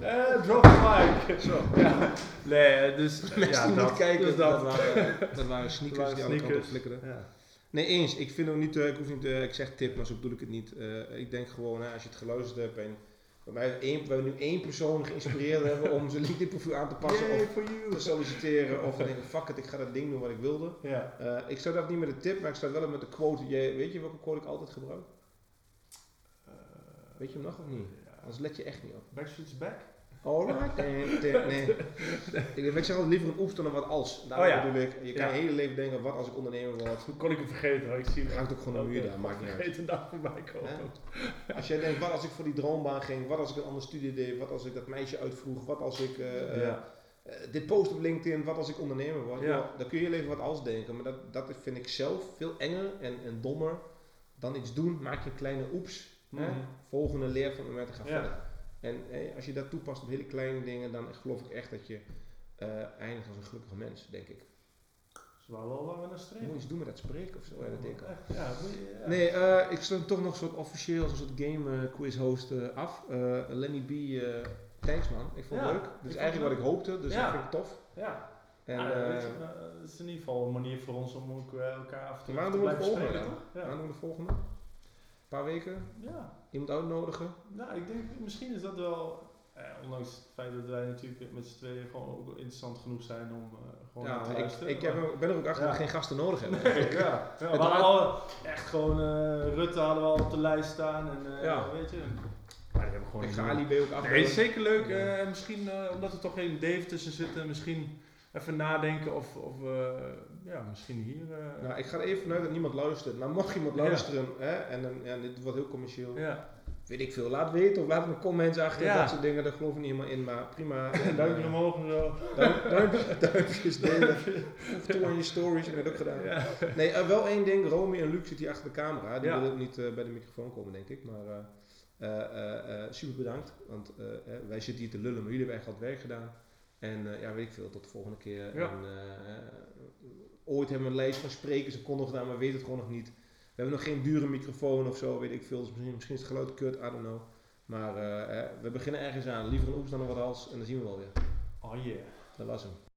Eh, drop the mic. Zo. Ja. Nee, dus Mensen ja, die dat, niet kijken, dus dat, dat. waren, dat waren sneakers waren die alle kanten op sneakers. flikkerden. Ja. Nee, eens. Ik vind ook niet, eh, ik hoef niet, eh, ik zeg tip, maar zo bedoel ik het niet. Eh, ik denk gewoon, als je het geluisterd hebt en bij mij één, we hebben nu één persoon geïnspireerd hebben om zijn LinkedIn profiel aan te passen Yay of te solliciteren of te denken, fuck it, ik ga dat ding doen wat ik wilde. Ja. Ik start dat niet met een tip, maar ik start wel met de quote. Jij, weet je welke quote ik altijd gebruik? Weet je hem nog of niet? Anders let je echt niet op. Backstreet's back? Alright. Nee. Ik, ik zeg altijd liever een oefst dan een wat als. Daar Oh ja. bedoel ik. Je kan je hele leven denken, wat als ik ondernemer word. Hoe kon ik hem vergeten? hoor? Ik zie Het hangt ook gewoon een muur daar, maakt niet uit. Vergeten dag voorbij komen. Als jij denkt, wat als ik voor die droombaan ging, wat als ik een andere studie deed, wat als ik dat meisje uitvroeg, wat als ik eh, eh, Ja. eh, dit post op LinkedIn, wat als ik ondernemer word. Ja. Dan kun je heel even wat als denken, maar dat, dat vind ik zelf veel enger en, en dommer dan iets doen. Maak je een kleine oeps, hè? Mhm. volgende leer van moment en ga Ja. verder. En eh, als je dat toepast op hele kleine dingen, dan geloof ik echt dat je eh, eindigt als een gelukkige mens, denk ik. Dat is wel wel waar we naar streven. Moet je iets doen met dat spreken of zo, ja, dat denk ik. Echt, Ja, moet je- ja. Nee, eh, ik sluit toch nog een soort officieel als een soort game quiz host af. Lenny B, thanks man. Ik vond het leuk. Dit is eigenlijk wat ik hoopte, dus dat vind ik tof. Ja. En eh, het is in ieder geval een manier voor ons om ook elkaar af te de blijven spreken, doen we de volgende. Een paar weken. ja. Iemand uitnodigen. Nou, ik denk, misschien is dat wel, eh, ondanks het feit dat wij natuurlijk met z'n tweeën gewoon ook interessant genoeg zijn om eh, gewoon te Ja, ik, luisteren. ik, heb, ik ben er ook achter Ja. dat we geen gasten nodig hebben. Nee, ja. ja we Het hadden al echt gewoon, eh, Rutte hadden we al op de lijst staan en eh, Ja. weet je. Maar die hebben gewoon Ik ga nieuwe- Ali B ook Nee, afbellen. is zeker leuk. Misschien omdat er toch geen Dave tussen zit. eh, misschien even nadenken of, of eh, ja, misschien hier. eh, Nou, ik ga er even vanuit dat niemand luistert. Maar mocht iemand Ja. luisteren, hè, en dan, ja, dit wordt heel commercieel, ja. weet ik veel, laat weten of laat een comment achter, Ja. dat soort dingen, daar geloof ik niet helemaal in, maar prima. En duimpje omhoog en zo. Duim- duim- duimpjes delen, of toe aan je stories, heb ik dat ook gedaan. Nee, eh, wel één ding, Romy en Luc zitten hier achter de camera, die willen ook niet eh, bij de microfoon komen, denk ik, maar eh, eh, eh, eh, super bedankt, want eh, eh, wij zitten hier te lullen, maar jullie hebben echt wat werk gedaan. En eh, ja, weet ik veel, tot de volgende keer. Ja. En, eh, ooit hebben we een lijst van sprekers en konden gedaan, maar weten het gewoon nog niet. We hebben nog geen dure microfoon of zo, weet ik veel. Dus misschien, misschien is het geluid kut, I don't know. Maar eh, we beginnen ergens aan. Liever een oeks dan een wat hals en dan zien we wel weer. Oh yeah. Dat was hem.